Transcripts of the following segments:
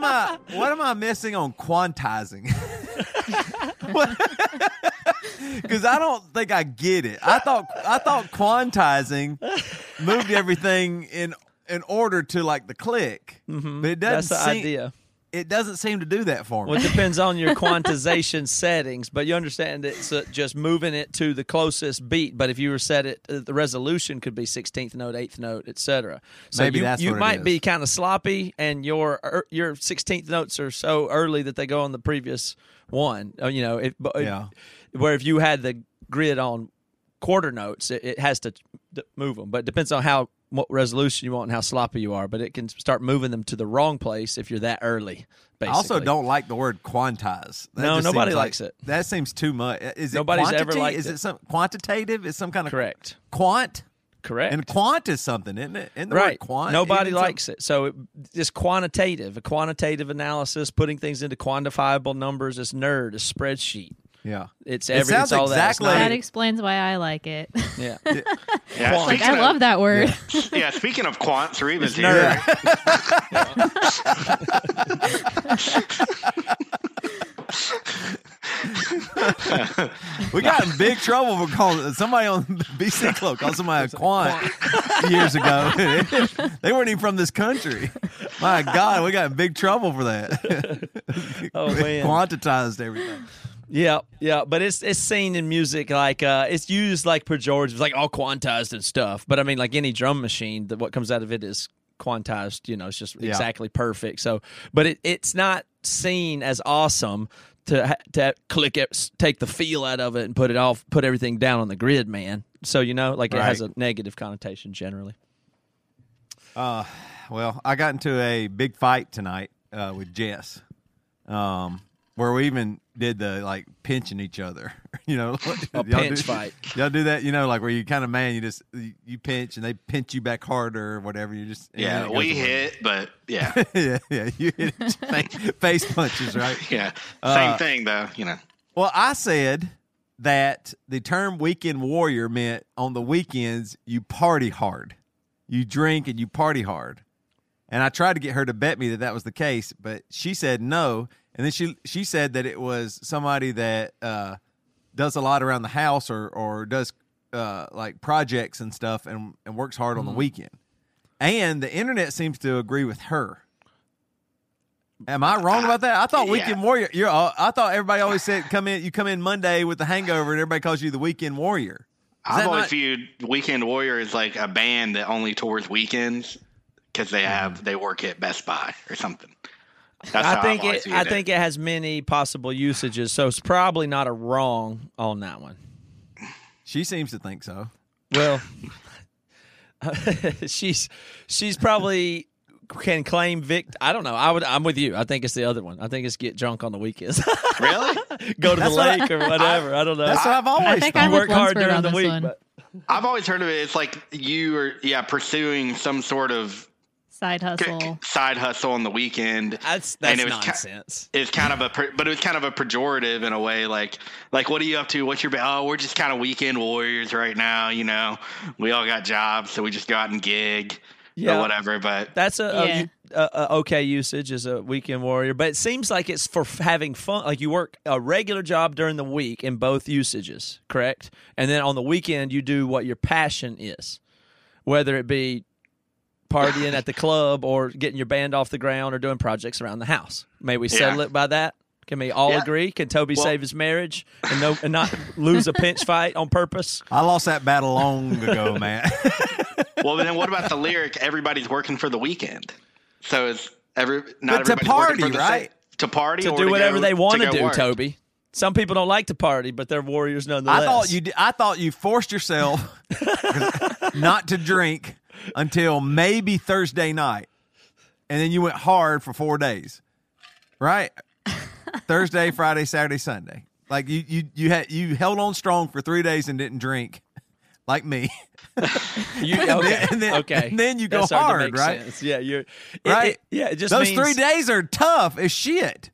What am I? What am I missing on quantizing? Because I don't think I get it. I thought I thought quantizing moved everything in in order to like the click, but it Mm-hmm. That's doesn't. the seem, idea. It doesn't seem to do that for me. Well, it depends on your quantization settings, but you understand it's uh, just moving it to the closest beat. But if you were set it, uh, the resolution could be 16th note, 8th note, etc. So Maybe you, that's you what it might be kind of sloppy, and your er, your 16th notes are so early that they go on the previous one. Uh, You know, it, but it- Yeah. where if you had the grid on quarter notes, it, it has to move them. But it depends on how what resolution you want and how sloppy you are. But it can start moving them to the wrong place if you're that early. I also don't like the word quantize. That No, nobody seems like- likes it. That seems too much. Is it Nobody's ever quantity? liked Is it. it some quantitative? Is some kind of correct. quant? Correct. And quant is something, isn't it? Isn't the right. word quant? Nobody likes it. So it, it's quantitative, a quantitative analysis, putting things into quantifiable numbers. It's nerd, a spreadsheet. Yeah. It's It every. sounds it's all that. Exactly- not- That explains why I like it. yeah. Yeah, like I of, love that word. Yeah, speaking of quants, Reva's It's here. We got in big trouble for calling somebody on BC Club called somebody a quant years ago. they weren't even from this country. My God, we got in big trouble for that. Oh man. Quantitized everything. Yeah, yeah, but it's it's seen in music like uh, it's used like pejoratives, like all quantized and stuff. But I mean, like any drum machine, that what comes out of it is quantized. You know, it's just Yeah. exactly perfect. So, but it, it's not seen as awesome to ha- to click it, take the feel out of it, and put it off, put everything down on the grid, man. So you know, like it has a negative connotation generally. Uh, well, I got into a big fight tonight uh, with Jess, um, where we even did the like pinching each other. You know, A Y'all pinch do- fight. Y'all do that, you know, like where you kind of man, you just you, you pinch and they pinch you back harder or whatever. You just Yeah, we away. hit, but yeah, yeah, yeah, you hit face, face punches, right? yeah, same Uh, thing though. You know, Well, I said that the term weekend warrior meant on the weekends you party hard, you drink and you party hard. And I tried to get her to bet me that that was the case, but she said no. And then she she said that it was somebody that uh, does a lot around the house or or does uh, like projects and stuff and and works hard on the weekend. And the internet seems to agree with her. Am I wrong about that? I thought Yeah. weekend warrior. You're. all- I thought everybody always said come in. You come in Monday with the hangover, and everybody calls you the weekend warrior. Is I've that always not- viewed Weekend Warrior as like a band that only tours weekends because they have they work at Best Buy or something. That's I think I've it. viewed I think it has many possible usages, so it's probably not a wrong on that one. She seems to think so. Well, she's she's probably can claim vict. I don't know. I would. I'm with you. I think it's the other one. I think it's get drunk on the weekends, Really? go to the That's what I- lake or whatever. I, don't know. That's what I've always I think thought. I'm you work hard during the week, but I've always heard of it. It's like you are, yeah, pursuing some sort of Side hustle. side hustle on the weekend. that's And that's it was ki- nonsense. It's kind of a, per- but it was kind of a pejorative in a way. Like, like, what are you up to? What's your? ba- Oh, we're just kind of weekend warriors right now. You know, we all got jobs, so we just go out and gig Yeah. or whatever. But That's a, a- Yeah. a, a okay usage as a weekend warrior, but it seems like it's for f- having fun. Like you work a regular job during the week in both usages, correct? And then on the weekend you do what your passion is, whether it be partying at the club or getting your band off the ground or doing projects around the house. May we settle Yeah. it by that? Can we all Yeah. agree? Can Toby Well- save his marriage and no and not lose a pinch fight on purpose? I lost that battle long ago, man. well, then what about the lyric? Everybody's working for the weekend. So it's every not But to everybody's party, working for the right? Same, to party To or do whatever go- they want to go do, work. Toby. Some people don't like to party, but they're warriors nonetheless. I thought you. I thought you forced yourself not to drink until maybe Thursday night, and then you went hard for four days, right? Thursday, Friday, Saturday, Sunday. Like you, you, you had you held on strong for three days and didn't drink, like me. You, okay, and then- okay. and then you go That's hard, right? sense. Yeah, you're it- Right? it- yeah, it just Those means, three days are tough as shit,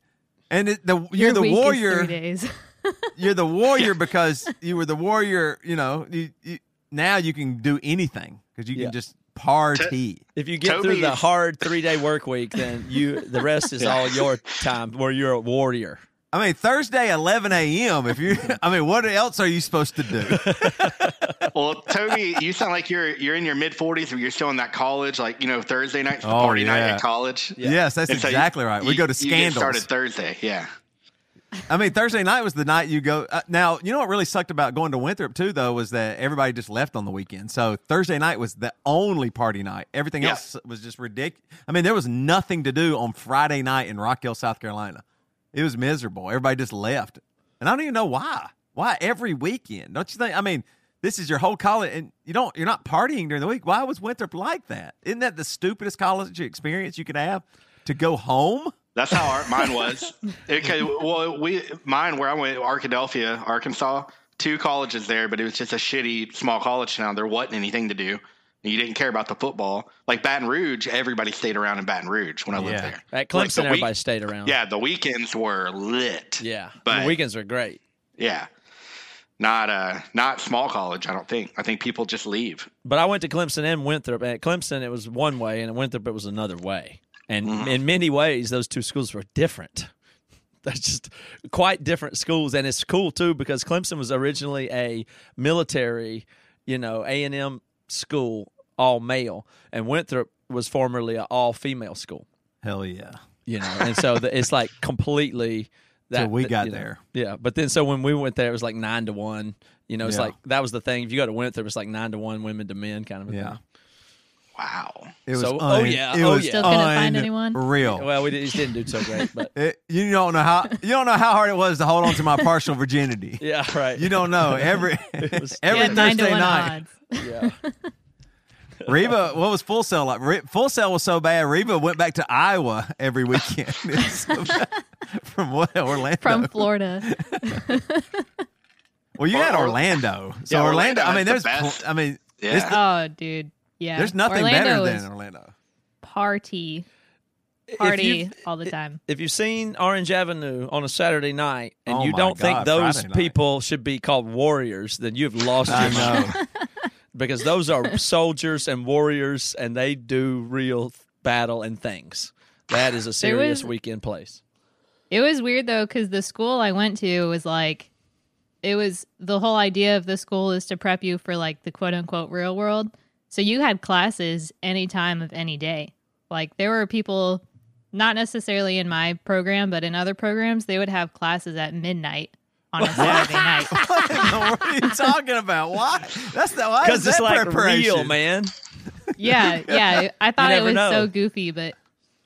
and it, the you're Your the warrior. three days. you're the warrior because you were the warrior. You know, you, you, now you can do anything because you Yeah. can just party. If you get Toby through the is- hard three day work week, then you the rest is all your time where you're a warrior. I mean, Thursday, 11 a.m. If you, I mean, what else are you supposed to do? Well, Toby, you sound like you're you're in your mid 40s, but you're still in that college, like you know, Thursday night's the Oh, party night yeah. at college. Yes, that's And so you- exactly right. We you- go to You get started. Thursday, yeah. I mean, Thursday night was the night you go. Uh, now, you know what really sucked about going to Winthrop too, though, was that everybody just left on the weekend. So Thursday night was the only party night. Everything Yeah. else was just ridiculous. I mean, there was nothing to do on Friday night in Rock Hill, South Carolina. It was miserable. Everybody just left, and I don't even know why. Why every weekend? Don't you think? I mean, this is your whole college, and you don't. You're not partying during the week. Why was Winthrop like that? Isn't that the stupidest college experience you could have? To go home? That's how our, mine was. Okay, well, we mine where I went, Arkadelphia, Arkansas, two colleges there, but it was just a shitty small college town. There wasn't anything to do. You didn't care about the football. Like Baton Rouge, everybody stayed around in Baton Rouge when I lived Yeah. there. At Like, Clemson, the week- everybody stayed around. Yeah, the weekends were lit. yeah. But- the weekends are great. Yeah. Not uh not small college, I don't think. I think people just leave. But I went to Clemson and Winthrop. At Clemson, it was one way, and at Winthrop, it was another way. And Mm-hmm. in many ways, those two schools were different. That's just quite different schools, and it's cool too because Clemson was originally a military, you know, A and M school, all male, and Winthrop was formerly an all female school. Hell yeah! You know, and so the, it's like completely. That, Till we got you know, there. yeah. But then, so when we went there, it was like nine to one. You know, it's Yeah. like that was the thing. If you go to Winthrop, it's like nine to one, women to men, kind of a Yeah. thing. Wow. It was So- oh, yeah, it oh, was yeah. Still couldn't find anyone? Real. Well, we did, just didn't do so great, but It, you don't know how you don't know how hard it was to hold on to my partial virginity. yeah, right. You don't know every was- every Yeah, Thursday one night. yeah. Reva, what was Full Sail like? Re- Full Sail was so bad. Reva went back to Iowa every weekend from what Orlando. From Florida. well, you had Orlando, so Yeah, Orlando. Orlando I mean, has there's, the pl- I mean, Yeah. there's, Oh, dude. Yeah. there's nothing Orlando better than Orlando. party, party all the time. If you've seen Orange Avenue on a Saturday night and Oh you don't think those Friday night. people should be called warriors, then you've lost I your mind. because those are soldiers and warriors and they do real battle and things. That is a serious was- weekend place. It was weird though, because the school I went to was like, it was the whole idea of the school is to prep you for like the quote unquote real world. So you had classes any time of any day. Like there were people, not necessarily in my program, but in other programs, they would have classes at midnight on a Saturday night. what are you talking about? Why? That's the why Because is it's that like preparation? real, man. Yeah, yeah. I thought it was know. so goofy, but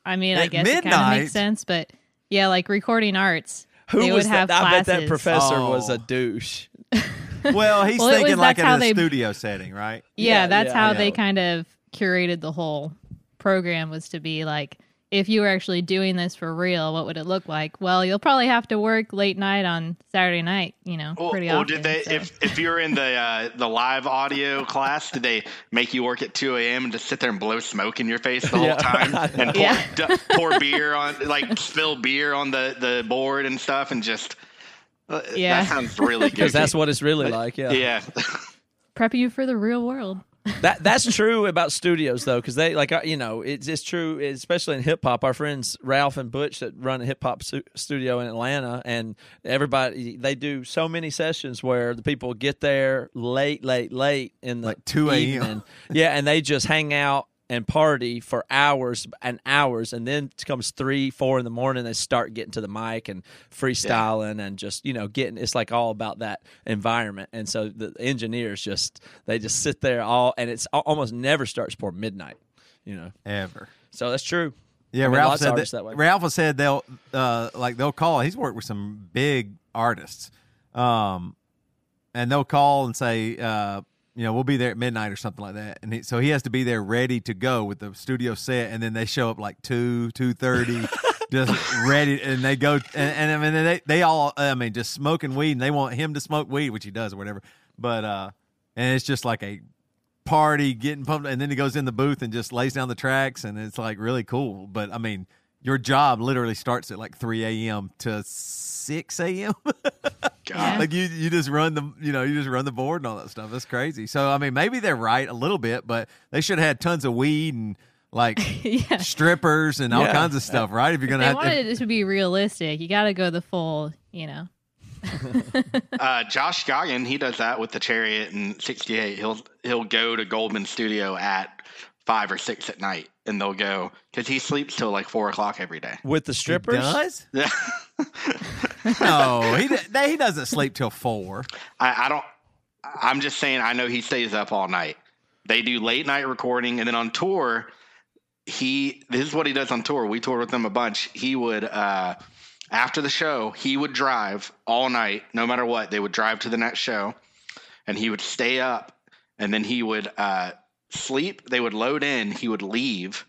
I mean, I At guess it kind of makes sense. But yeah, like recording arts, Who they was would have that? I bet that classes. professor was Oh. a douche. Well, he's Well, thinking was- like in a they- studio setting, right? Yeah, Yeah, that's yeah, how yeah. they kind of curated the whole program was to be like if you were actually doing this for real, what would it look like? Well, you'll probably have to work late night on Saturday night, you know, Well, pretty well, often. did they? so. If if you're in the uh, the live audio class, did they make you work at 2 a.m. and just sit there and blow smoke in your face the whole Yeah. time and pour, Yeah. d- pour beer on, like spill beer on the the board and stuff, and just Yeah. that sounds really good. Because that's what it's really like. Yeah. yeah. prep you for the real world. That that's true about studios though, because they like uh, you know it's it's true, especially in hip hop. Our friends Ralph and Butch that run a hip hop su- studio in Atlanta, and everybody they do so many sessions where the people get there late, late, late in the Like 2 a.m.. yeah, and they just hang out and party for hours and hours, and then it comes three, four in the morning. They start getting to the mic and freestyling and just you know getting. It's like all about that environment, and so the engineers just they just sit there all, and it's almost never starts before midnight. You know, Ever. so that's true. Yeah, I mean, Ralph said that, that way. Ralph has said they'll uh, like they'll call. He's worked with some big artists, um, and they'll call and say, uh, you know, we'll be there at midnight or something like that. And he, so he has to be there ready to go with the studio set, and then they show up like two, two thirty, just ready, and they go, and, and I mean they they all, I mean, just smoking weed, and they want him to smoke weed, which he does or whatever. But uh, and it's just like a party getting pumped and then he goes in the booth and just lays down the tracks and it's like really cool but i mean your job literally starts at like 3 a.m to 6 a.m God. like you you just run the you know you just run the board and all that stuff. That's crazy. So I mean, maybe they're right a little bit, but they should have had tons of weed and like yeah. strippers and all Yeah. kinds of stuff, right? If you're gonna They have wanted it to be realistic. You got to go the full, you know. Uh, Josh Scogin, he does that with the Chariot and 68. He'll he'll go to Goldman Studio at five or six at night, and they'll go because he sleeps till like four o'clock every day. with the he strippers. does? Yeah, No, he d- he doesn't sleep till four. I, I don't. I'm just saying. I know he stays up all night. They do late night recording, and then on tour, he this is what he does on tour. We toured with him a bunch. He would uh, after the show, he would drive all night, no matter what. They would drive to the next show, and he would stay up, and then he would uh, sleep. They would load in. He would leave,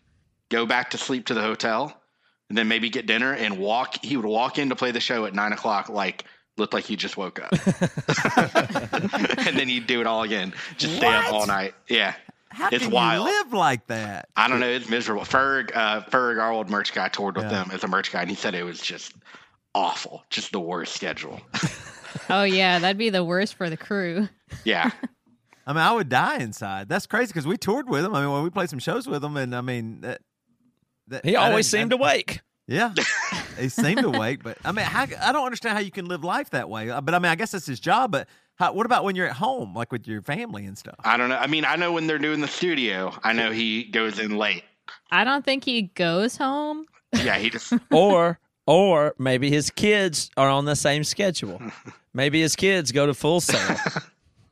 go back to sleep to the hotel, and then maybe get dinner and walk. He would walk in to play the show at nine o'clock, like looked like he just woke up, and then he'd do it all again. Just stay up all night. Yeah. How It's can wild. you live like that? I don't know. It's miserable. Ferg, uh, Ferg, our old merch guy, toured with Yeah. them as a merch guy, and he said it was just awful, just the worst schedule. Oh yeah, that'd be the worst for the crew. yeah, I mean, I would die inside. That's crazy because we toured with him. I mean, when we played some shows with him, and I mean that. that He I always seemed I- awake. Yeah, he seemed awake, but I mean, how, I don't understand how you can live life that way. Uh, But I mean, I guess that's his job. But how, what about when you're at home, like with your family and stuff? I don't know. I mean, I know when they're doing the studio, I know he goes in late. I don't think he goes home. Yeah, he just or or maybe his kids are on the same schedule. Maybe his kids go to full sail.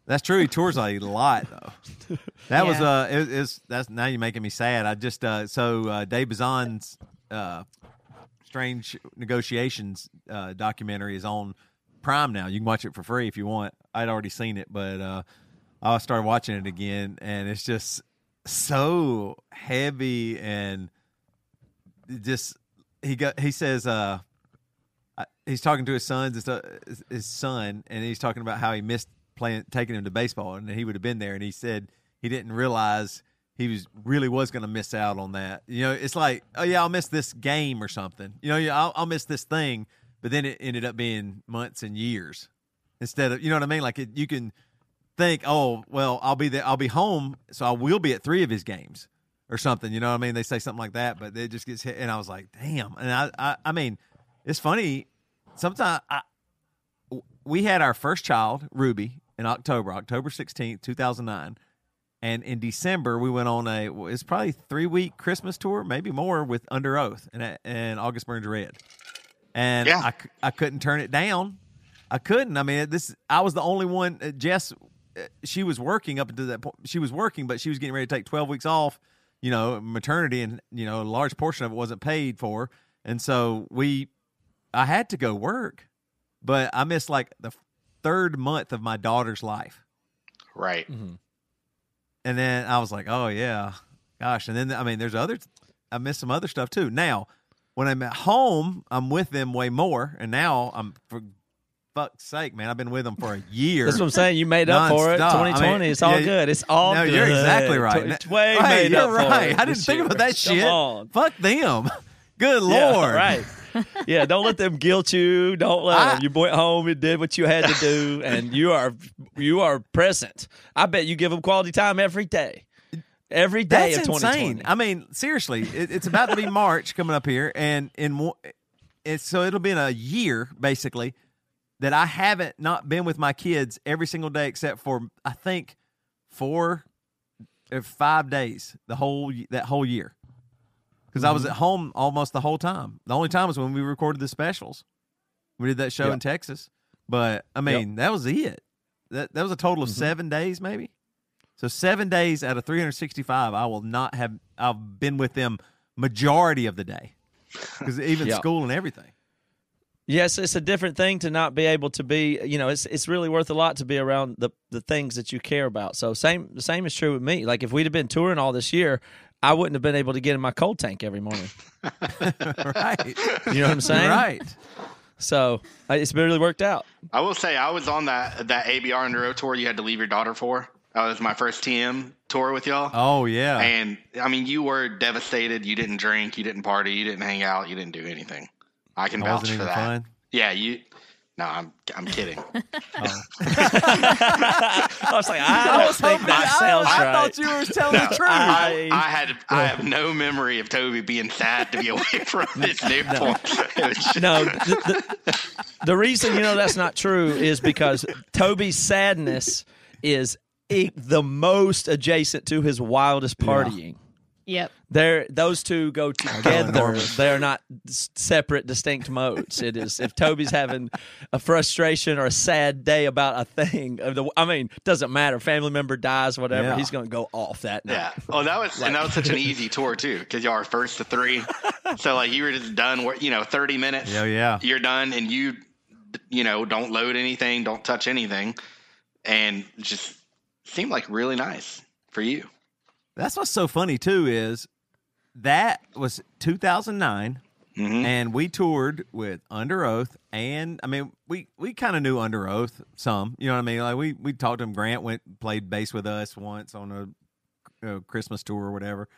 That's true. He tours a lot though. That was Yeah. uh, it, it's that's now you're making me sad. I just uh, so uh, Dave Bazan's uh, strange negotiations uh, documentary is on Prime now. You can watch it for free if you want. I'd already seen it, but uh, I started watching it again, and it's just so heavy and just he got he says uh he's talking to his sons his son and he's talking about how he missed playing taking him to baseball and he would have been there and he said he didn't realize he was really was going to miss out on that. You know it's like oh yeah i'll miss this game or something. You know yeah I'll, I'll miss this thing but then it ended up being months and years instead of you know what i mean? Like it, you can think oh well i'll be there i'll be home so i will be at three of his games or something. You know what i mean? They say something like that but it just gets hit and i was like damn. And i i, I mean it's funny sometimes I, we had our first child ruby in october october 16th 2009 and in december we went on a it's probably three week christmas tour maybe more with under oath and and august burns red. And Yeah. I, I couldn't turn it down. I couldn't. I mean this i was the only one uh, jess uh, she was working up until that point she was working but she was getting ready to take 12 weeks off you know maternity and you know a large portion of it wasn't paid for. And so we i had to go work but i missed like the third month of my daughter's life right. Mm-hmm. and then I was like, oh yeah, gosh. And then I mean, there's other. I missed some other stuff too. Now, when I'm at home, I'm with them way more, and now I'm for fuck's sake, man, I've been with them for a year. That's what I'm saying. You made up for it. Nonstop. I mean, 2020. it's all yeah, good. It's all no, good. you're exactly right. It's way Hey, made you're up for right. it I didn't think year. about that Come shit. on. Fuck them. Good Yeah, lord. right. Yeah, don't let them guilt you. Don't let I- them. You went home and did what you had to do, and you are you are present. I bet you give them quality time every day, every day That's of 2020. insane. I mean, seriously, it, it's about to be March coming up here, and in it's so it'll be in a year basically that I haven't not been with my kids every single day except for I think four or five days the whole that whole year because I was mm-hmm. at home almost the whole time. The only time was when we recorded the specials. We did that show Yep. in Texas, but I mean that was it. That that was a total of mm-hmm. seven days, maybe. So seven days out of 365, I will not have. I've been with them majority of the day because even Yeah. school and everything. Yes, it's a different thing to not be able to be. You know, it's it's really worth a lot to be around the the things that you care about. So same the same is true with me. Like if we'd have been touring all this year, I wouldn't have been able to get in my cold tank every morning. right. You know what I'm saying? right. So it's really worked out. I will say I was on that that ABR Enduro tour you had to leave your daughter for. That was my first TM tour with y'all. Oh yeah. And I mean, you were devastated. You didn't drink. You didn't party. You didn't hang out. You didn't do anything. I can It vouch wasn't for even that. fun. Yeah, you No, I'm I'm kidding. Oh. I was like, I don't think that sounds I, right. thought you were telling the truth. I, I- I had I have no memory of Toby being sad to be away from this new point. It was just- no, the, the, the reason you know that's not true is because Toby's sadness is the most adjacent to his wildest partying. Yep. They're those two go together. They're not separate, distinct modes. It is if Toby's having a frustration or a sad day about a thing. I mean, doesn't matter. Family member dies, whatever. Yeah. He's going to go off that night. Yeah. Oh, that was and that was such an easy tour too, because y'all were first to three. So like you were just done. wor- You know, thirty minutes. Yeah, yeah. You're done, and you, you know, don't load anything, don't touch anything, and just seemed like really nice for you. That's what's so funny too is that was 2009, Mhm. and we toured with Under Oath, and I mean we we kind of knew Under Oath some, you know what I mean? Like we we talked to him. Grant went played bass with us once on a, a Christmas tour or whatever,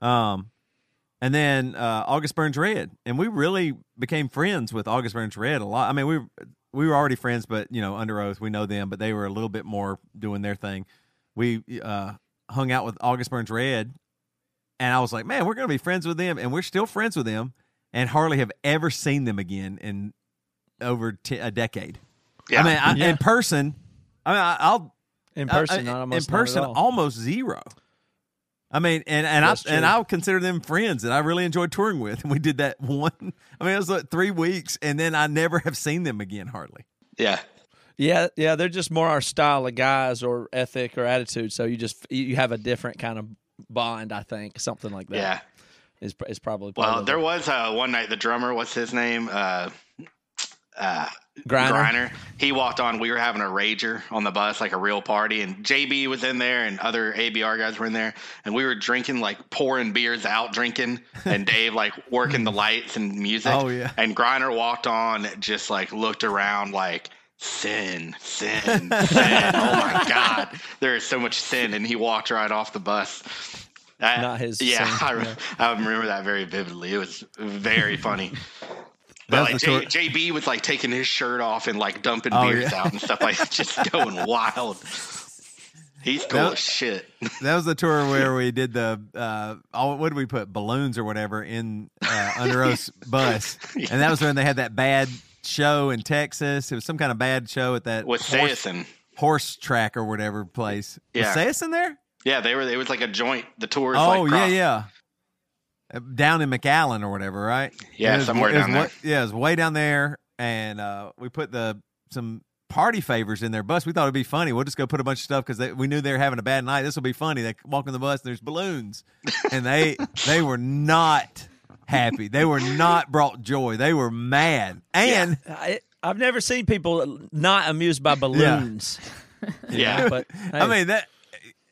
um, and then uh, August Burns Red, and we really became friends with August Burns Red a lot. I mean we we were already friends, but you know Under Oath we know them, but they were a little bit more doing their thing. We uh, hung out with August Burns Red, and I was like, man, we're going to be friends with them, and we're still friends with them, and hardly have ever seen them again in over t- a decade. Yeah. I mean, I, Yeah. in person, I mean, I, I'll In person, I- I- not almost in not at person, all. almost zero. I mean, and and I That's and. I would consider them friends that I really enjoyed touring with, and we did that one. I mean, it was like three weeks, and then I never have seen them again, hardly. yeah. Yeah, yeah, they're just more our style of guys or ethic or attitude. So you just you have a different kind of bond, I think, something like that. Yeah. is is probably Well, there was uh, one night the drummer, what's his name? Uh, uh, Greiner. Greiner. He walked on. We were having a rager on the bus, like a real party, and JB was in there, and other ABR guys were in there, and we were drinking, like pouring beers out, drinking, and Dave like working the lights and music. Oh, yeah. And Greiner walked on, just like looked around, like sin, sin, sin. oh my God, there is so much sin, and he walked right off the bus. Not his Yeah, sin, I, yeah. I remember that very vividly. It was very funny. But like J, JB was like taking his shirt off and like dumping Oh, beers yeah. out and stuff like just going wild. He's cool That- as shit. That was the tour where we did the uh, all, what did we put balloons or whatever in uh, Under Oath's bus, and that was when they had that bad show in Texas. It was some kind of bad show at that With horse, Saosin. horse track or whatever place. Yeah. Was Saosin there? Yeah, they were it was like a joint. The tour Oh like yeah, yeah. Uh, Down in McAllen or whatever, right? Yeah, was- somewhere down there. Yeah, it was way down there, and uh, we put the some party favors in their bus. We thought it'd be funny. We'll just go put a bunch of stuff because we knew they were having a bad night. This will be funny. They walk in the bus, and there's balloons, and they they were not happy. They were not brought joy. They were mad, and I, I've never seen people not amused by balloons. Yeah. but I mean that.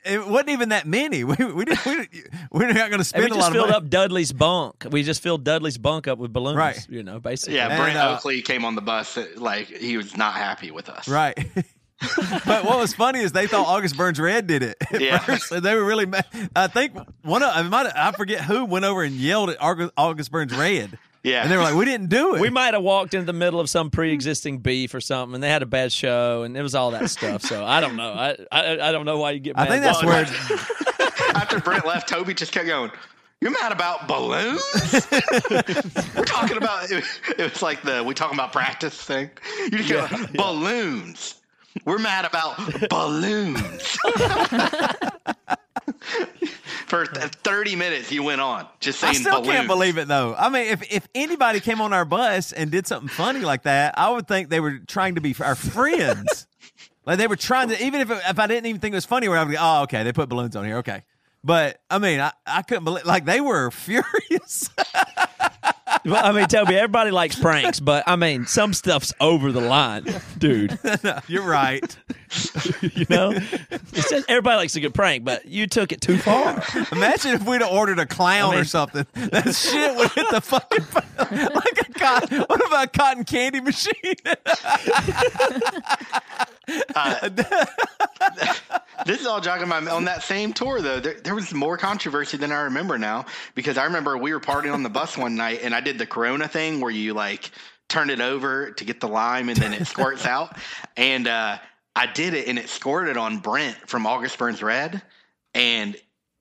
It wasn't even that many. We we didn't, we didn't, we're not going to and spend we a just lot of filled money. up Dudley's bunk. We just filled Dudley's bunk up with balloons. Right. You know, basically. Yeah, And, Brent uh, Oakley came on the bus like he was not happy with us. Right. but what was funny is they thought August Burns Red did it. At Yeah. first, and they were really mad. I think one of I might I forget who went over and yelled at August, August Burns Red. Yeah. And they were like, "We didn't do it." We might have walked into the middle of some pre-existing beef or something, and they had a bad show, and it was all that stuff. So I don't know. I I, I don't know why you get I mad. think that's Well, where After Brent left, Toby just kept going. You're mad about balloons? We're talking about it, it was like the we talking about practice thing. You just go balloons. We're mad about balloons. For th- 30 minutes, you went on just saying. I still balloons. can't believe it though. I mean, if if anybody came on our bus and did something funny like that, I would think they were trying to be our friends. like they were trying to, even if it, if I didn't even think it was funny, where I would be, oh, okay, they put balloons on here, okay. But I mean, I, I couldn't believe like they were furious. Well, I mean, Toby, everybody likes pranks, but I mean, some stuff's over the line, dude. You're right. You know, it's just, everybody likes a good prank, but you took it too far. Imagine if we'd have ordered a clown I mean- or something. That shit would hit the fucking like a cotton. What about a cotton candy machine? Uh, this is all jogging my on that same tour though. There, there was more controversy than I remember now because I remember we were partying on the bus one night and I did the Corona thing where you like turn it over to get the lime, and then it squirts out. And uh, I did it, and it squirted on Brent from August Burns Red, and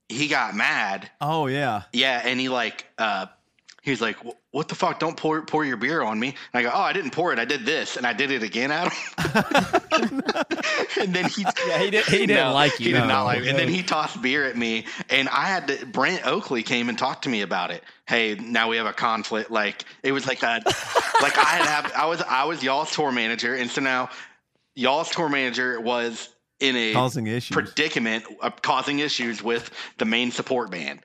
he got mad. Oh yeah. Yeah, and he like uh, he was like, "Wh- "What the fuck? Don't pour pour your beer on me." And I go, "Oh, I didn't pour it. I did this, and I did it again, Adam." and then he Yeah, he did- he didn't like you. He did No. not like. And then he tossed beer at me, and I had to. Brent Oakley came and talked to me about it. Hey, now we have a conflict. Like it was like a like I had have I was I was y'all's tour manager, and so now y'all's tour manager was in a Causing issues. predicament of causing issues with the main support band.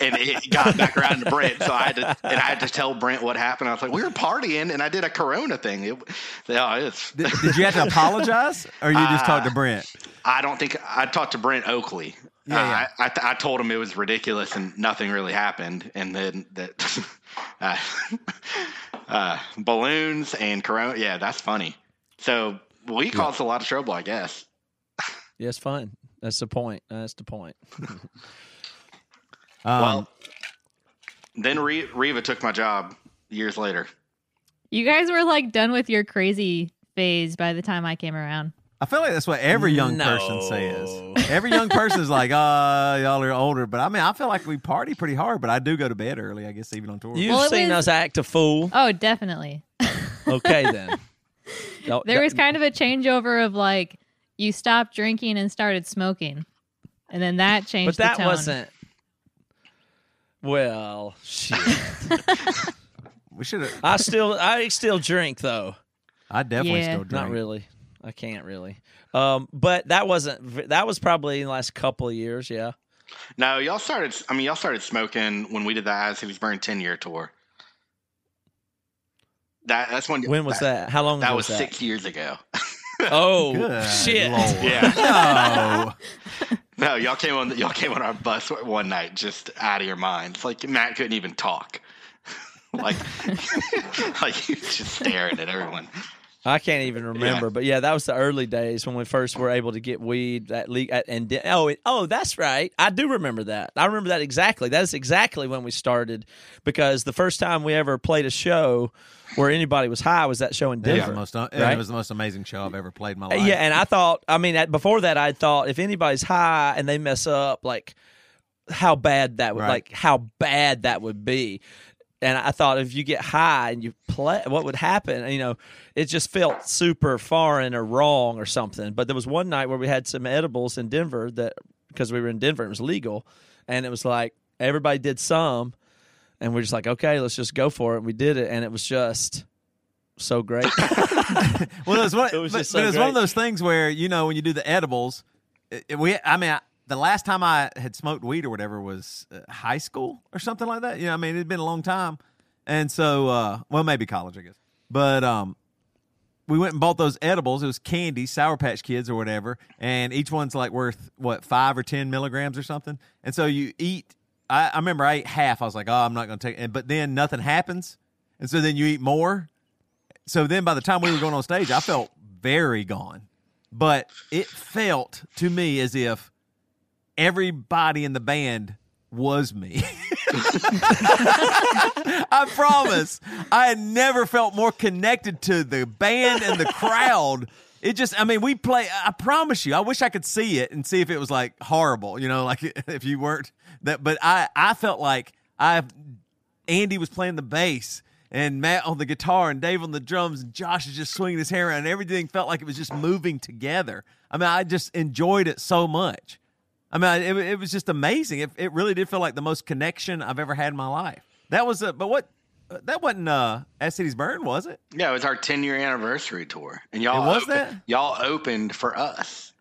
And it got back around to Brent, so I had to and I had to tell Brent what happened. I was like, "We were partying, and I did a Corona thing." It, yeah, it's. Did, did you have to apologize, or you just talked to Uh, Brent? I don't think I talked to Brent Oakley. Yeah, Uh, yeah. I, I, th- I told him it was ridiculous and nothing really happened, and then that uh, uh, balloons and Corona. Yeah, that's funny. So we caused a lot of trouble, I guess. Yeah, it's fun. That's the point. That's the point. Um, well, then Re- Reva took my job years later. You guys were like done with your crazy phase by the time I came around. I feel like that's what every young person says. Every young person is like, "Uh, y'all are older," but I mean, I feel like we party pretty hard, but I do go to bed early. I guess even on tour. You've Well, seen was- us act a fool. Oh, definitely. Okay, then. There was kind of a changeover of like you stopped drinking and started smoking, and then that changed. but changed. that the tone. wasn't. Well, shit. we should have. I still, I still drink though. I definitely Yeah. still drink. Not really. I can't really. Um, but that wasn't. That was probably in the last couple of years. Yeah. No, y'all started. I mean, y'all started smoking when we did the As Cities Burn ten year tour. That that's when. When was that? How long That ago was was that? six years ago. Oh Good shit! Lord. Yeah. No. No, y'all came on. Y'all came on our bus one night, just out of your minds. Like Matt couldn't even talk. like, like he was just staring at everyone. I can't even remember, but yeah, that was the early days when we first were able to get weed. At, and oh, it, oh, that's right. I do remember that. I remember that exactly. That is exactly when we started because the first time we ever played a show where anybody was high was that show in Denver. the most, right? it was the most amazing show I've ever played in my Uh, life. Yeah, and I thought, I mean, at, before that, I thought if anybody's high and they mess up, like how bad that would, Right. like how bad that would be. And I thought if you get high and you play, what would happen? You know, it just felt super foreign or wrong or something. But there was one night where we had some edibles in Denver that because we were in Denver, it was legal, and it was like everybody did some, and we're just like, okay, let's just go for it. And we did it, and it was just so great. Well, it was one, It was but, just but so it was one of those things where you know when you do the edibles, it, it- we. I mean, I, the last time I had smoked weed or whatever was uh, high school or something like that. You know, I mean, it had been a long time, and so uh, well, maybe college, I guess. But um, we went and bought those edibles. It was candy, Sour Patch Kids or whatever, and each one's like worth what five or ten milligrams or something. And so you eat. I, I remember I ate half. I was like, oh, I'm not going to take. it. But then nothing happens, and so then you eat more. So then by the time we were going on stage, I felt very gone. But it felt to me as if everybody in the band was me. I promise. I had never felt more connected to the band and the crowd. It just, I mean, we play, I promise you, I wish I could see it and see if it was like horrible, you know, like if you weren't that, but I, I felt like I, Andy was playing the bass and Matt on the guitar and Dave on the drums and Josh is just swinging his hair around and everything felt like it was just moving together. I mean, I just enjoyed it so much. I mean, it, it was just amazing. It, it really did feel like the most connection I've ever had in my life. That was a, but what, that wasn't uh, As Cities Burn, was it? Yeah, it was our 10 year anniversary tour, and y'all It was opened- that? y'all opened for us.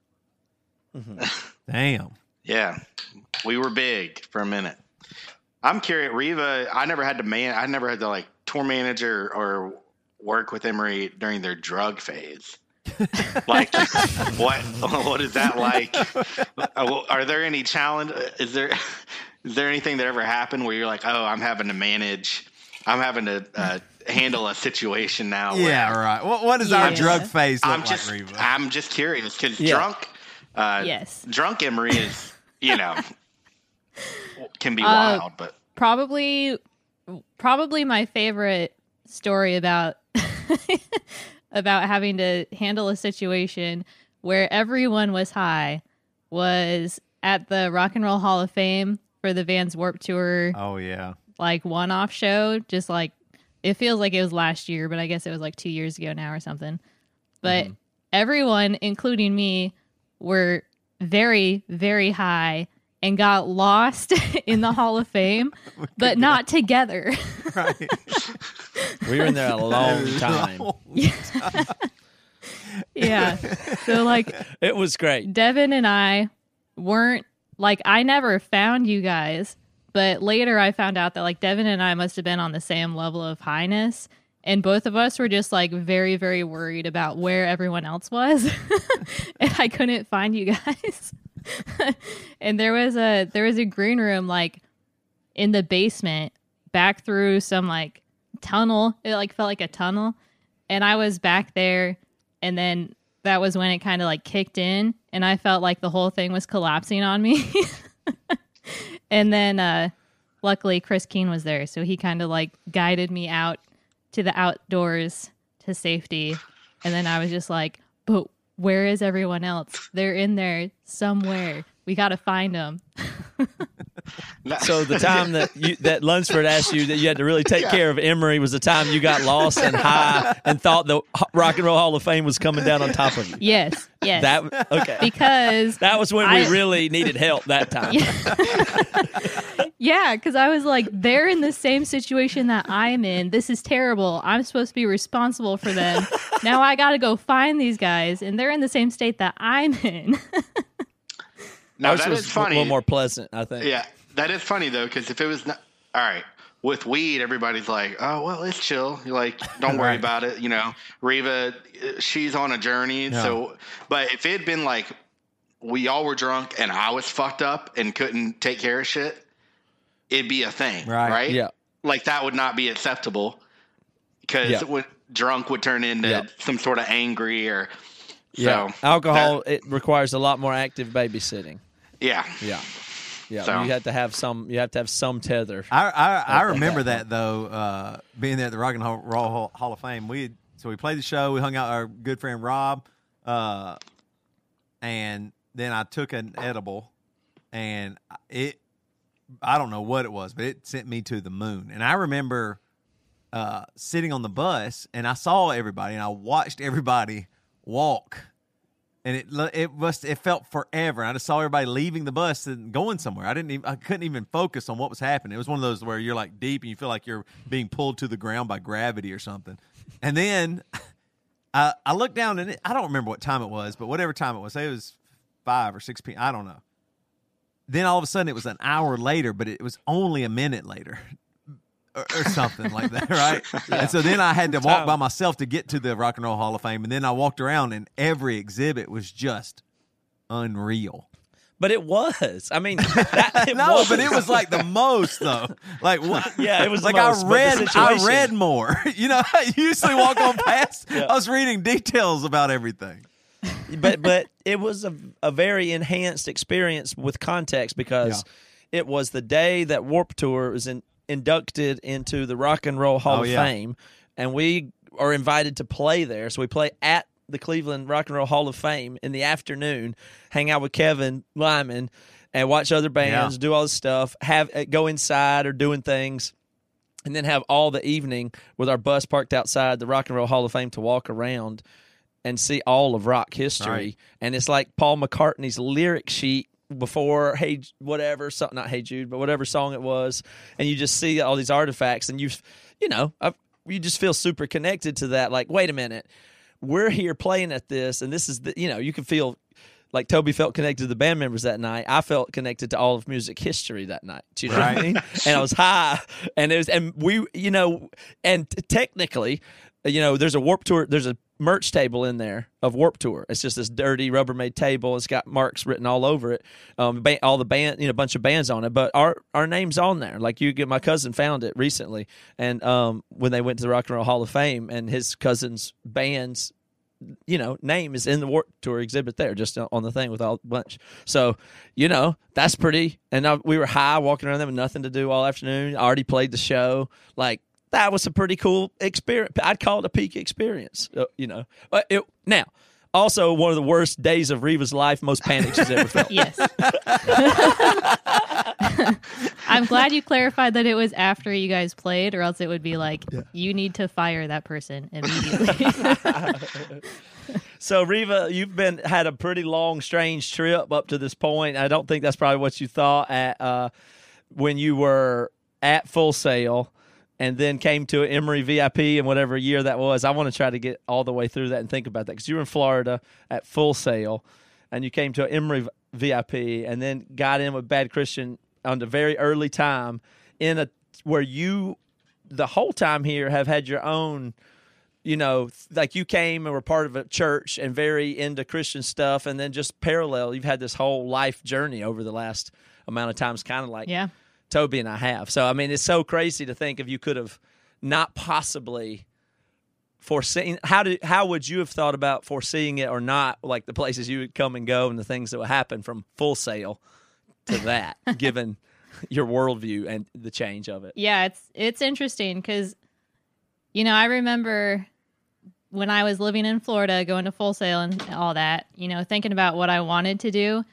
Damn. Yeah, we were big for a minute. I'm curious, Reva. I never had to man. I never had to like tour manager or work with Emery during their drug phase. like, what? What is that like? Uh, Are there any challenge? Is there is there anything that ever happened where you're like, oh, I'm having to manage, I'm having to uh, handle a situation now? where Yeah, right. What, what does our drug phase look I'm like, just Reva? I'm just curious because Yeah. drunk, uh, Yes. drunk Emery is you know can be Uh, wild, but Probably, probably my favorite story about about having to handle a situation where everyone was high was at the Rock and Roll Hall of Fame for the Vans Warp Tour Oh yeah. like one off show, just like it feels like it was last year, but I guess it was like two years ago now or something. But mm-hmm. everyone, including me, were very, very high and got lost in the Hall of Fame, but not together. Right. We were in there a long time. yeah. So like It was great. Devin and I weren't like I never found you guys, but later I found out that like Devin and I must have been on the same level of highness. And both of us were just like very, very worried about where everyone else was. and I couldn't find you guys. and there was a there was a green room like in the basement back through some like tunnel. It like felt like a tunnel. And I was back there and then that was when it kind of like kicked in and I felt like the whole thing was collapsing on me. and then uh luckily Chris Keene was there, so he kind of like guided me out to the outdoors to safety. And then I was just like, "But where is everyone else? They're in there somewhere. We got to find them." So the time that you, that Lunsford asked you that you had to really take care of Emery was the time you got lost and high and thought the Rock and Roll Hall of Fame was coming down on top of you. Yes. Yes. That okay. because That was when I- we really needed help that time. Yeah, because I was like, they're in the same situation that I'm in. This is terrible. I'm supposed to be responsible for them. now I got to go find these guys, and they're in the same state that I'm in. Now Ours that was is funny. a little more pleasant, I think. Yeah, that is funny though, because if it was not all right with weed, everybody's like, "Oh, well, it's chill." You're like, "Don't worry Right. about it." You know, Reva, uh, she's on a journey. So, but if it had been like we all were drunk and I was fucked up and couldn't take care of shit, it'd be a thing, Right. right? Yeah. like that would not be acceptable because Yeah. would drunk would turn into Yeah. some sort of angry or Yeah. so Alcohol that- it requires a lot more active babysitting. Yeah, Yeah. Yeah. So- You have to have some you have to have some tether. I I, I remember that that though, uh, being there at the Rock and Roll Hall, Hall of Fame. We had, so we played the show. We hung out our good friend Rob, uh, and then I took an edible, and it I don't know what it was, but it sent me to the moon. And I remember uh, sitting on the bus, and I saw everybody, and I watched everybody walk. And it it must it felt forever. I just saw everybody leaving the bus and going somewhere. I didn't even I couldn't even focus on what was happening. It was one of those where you're like deep and you feel like you're being pulled to the ground by gravity or something. And then I I looked down and it, I don't remember what time it was, but whatever time it was, it was five or six p. I don't know. Then all of a sudden it was an hour later, but it was only a minute later. Or, or something like that, right? And so then I had to walk by myself to get to the Rock and Roll Hall of Fame, and then I walked around, and every exhibit was just unreal. But it was. I mean, that, it no, was. but it was like the most though. Like what? Yeah, it was the like most, I read. I read more. You know, I usually walk on past. I was reading details about everything. but but it was a, a very enhanced experience with context because it was the day that Warp Tour was in, inducted into the Rock and Roll Hall Oh, of yeah. Fame, and we are invited to play there. So we play at the Cleveland Rock and Roll Hall of Fame in the afternoon, hang out with Kevin Lyman, and watch other bands, Yeah. do all this stuff, have uh, go inside or doing things. And then have all the evening with our bus parked outside the Rock and Roll Hall of Fame to walk around and see all of rock history. Right. And it's like Paul McCartney's lyric sheet before Hey whatever song, not Hey Jude, but whatever song it was, and you just see all these artifacts, and you you know i you just feel super connected to that. Like, wait a minute, we're here playing at this, and this is the you know you can feel. Like Toby felt connected to the band members that night. I felt connected to all of music history that night. Do you know what I mean? And I was high, and it was, and we, you know, and t- technically, you know, there's a Warp Tour, there's a merch table in there of Warp Tour. It's just this dirty Rubbermaid table. It's got marks written all over it. Um, ba- all the band, you know, a bunch of bands on it, but our our name's on there. Like you get, my cousin found it recently, and um, when they went to the Rock and Roll Hall of Fame, and his cousin's band's you know, name is in the Warp Tour exhibit there, just on the thing with all bunch. So, you know, that's pretty. And I, we were high, walking around there with nothing to do all afternoon. I already played the show. Like, that was a pretty cool experience. I'd call it a peak experience. Uh, you know, but it, now also one of the worst days of Reva's life, most panic she's ever felt. Yes. I'm glad you clarified that it was after you guys played, or else it would be like, you need to fire that person immediately. So Reva, you've been had a pretty long, strange trip up to this point. I don't think that's probably what you thought at uh, when you were at Full Sail, and then came to Emery VIP and whatever year that was. I want to try to get all the way through that and think about that because you were in Florida at Full Sail, and you came to Emery VIP, and then got in with Bad Christian on the very early time in a where you the whole time here have had your own you know, like you came and were part of a church and very into Christian stuff, and then just parallel, you've had this whole life journey over the last amount of times, kind of like yeah. Toby and I have. So, I mean, it's so crazy to think if you could have not possibly foreseen how did how would you have thought about foreseeing it or not like the places you would come and go and the things that would happen from full sail to that given your worldview and the change of it Yeah, it's it's interesting because, you know, I remember when I was living in Florida, going to Full Sail and all that. You know, thinking about what I wanted to do,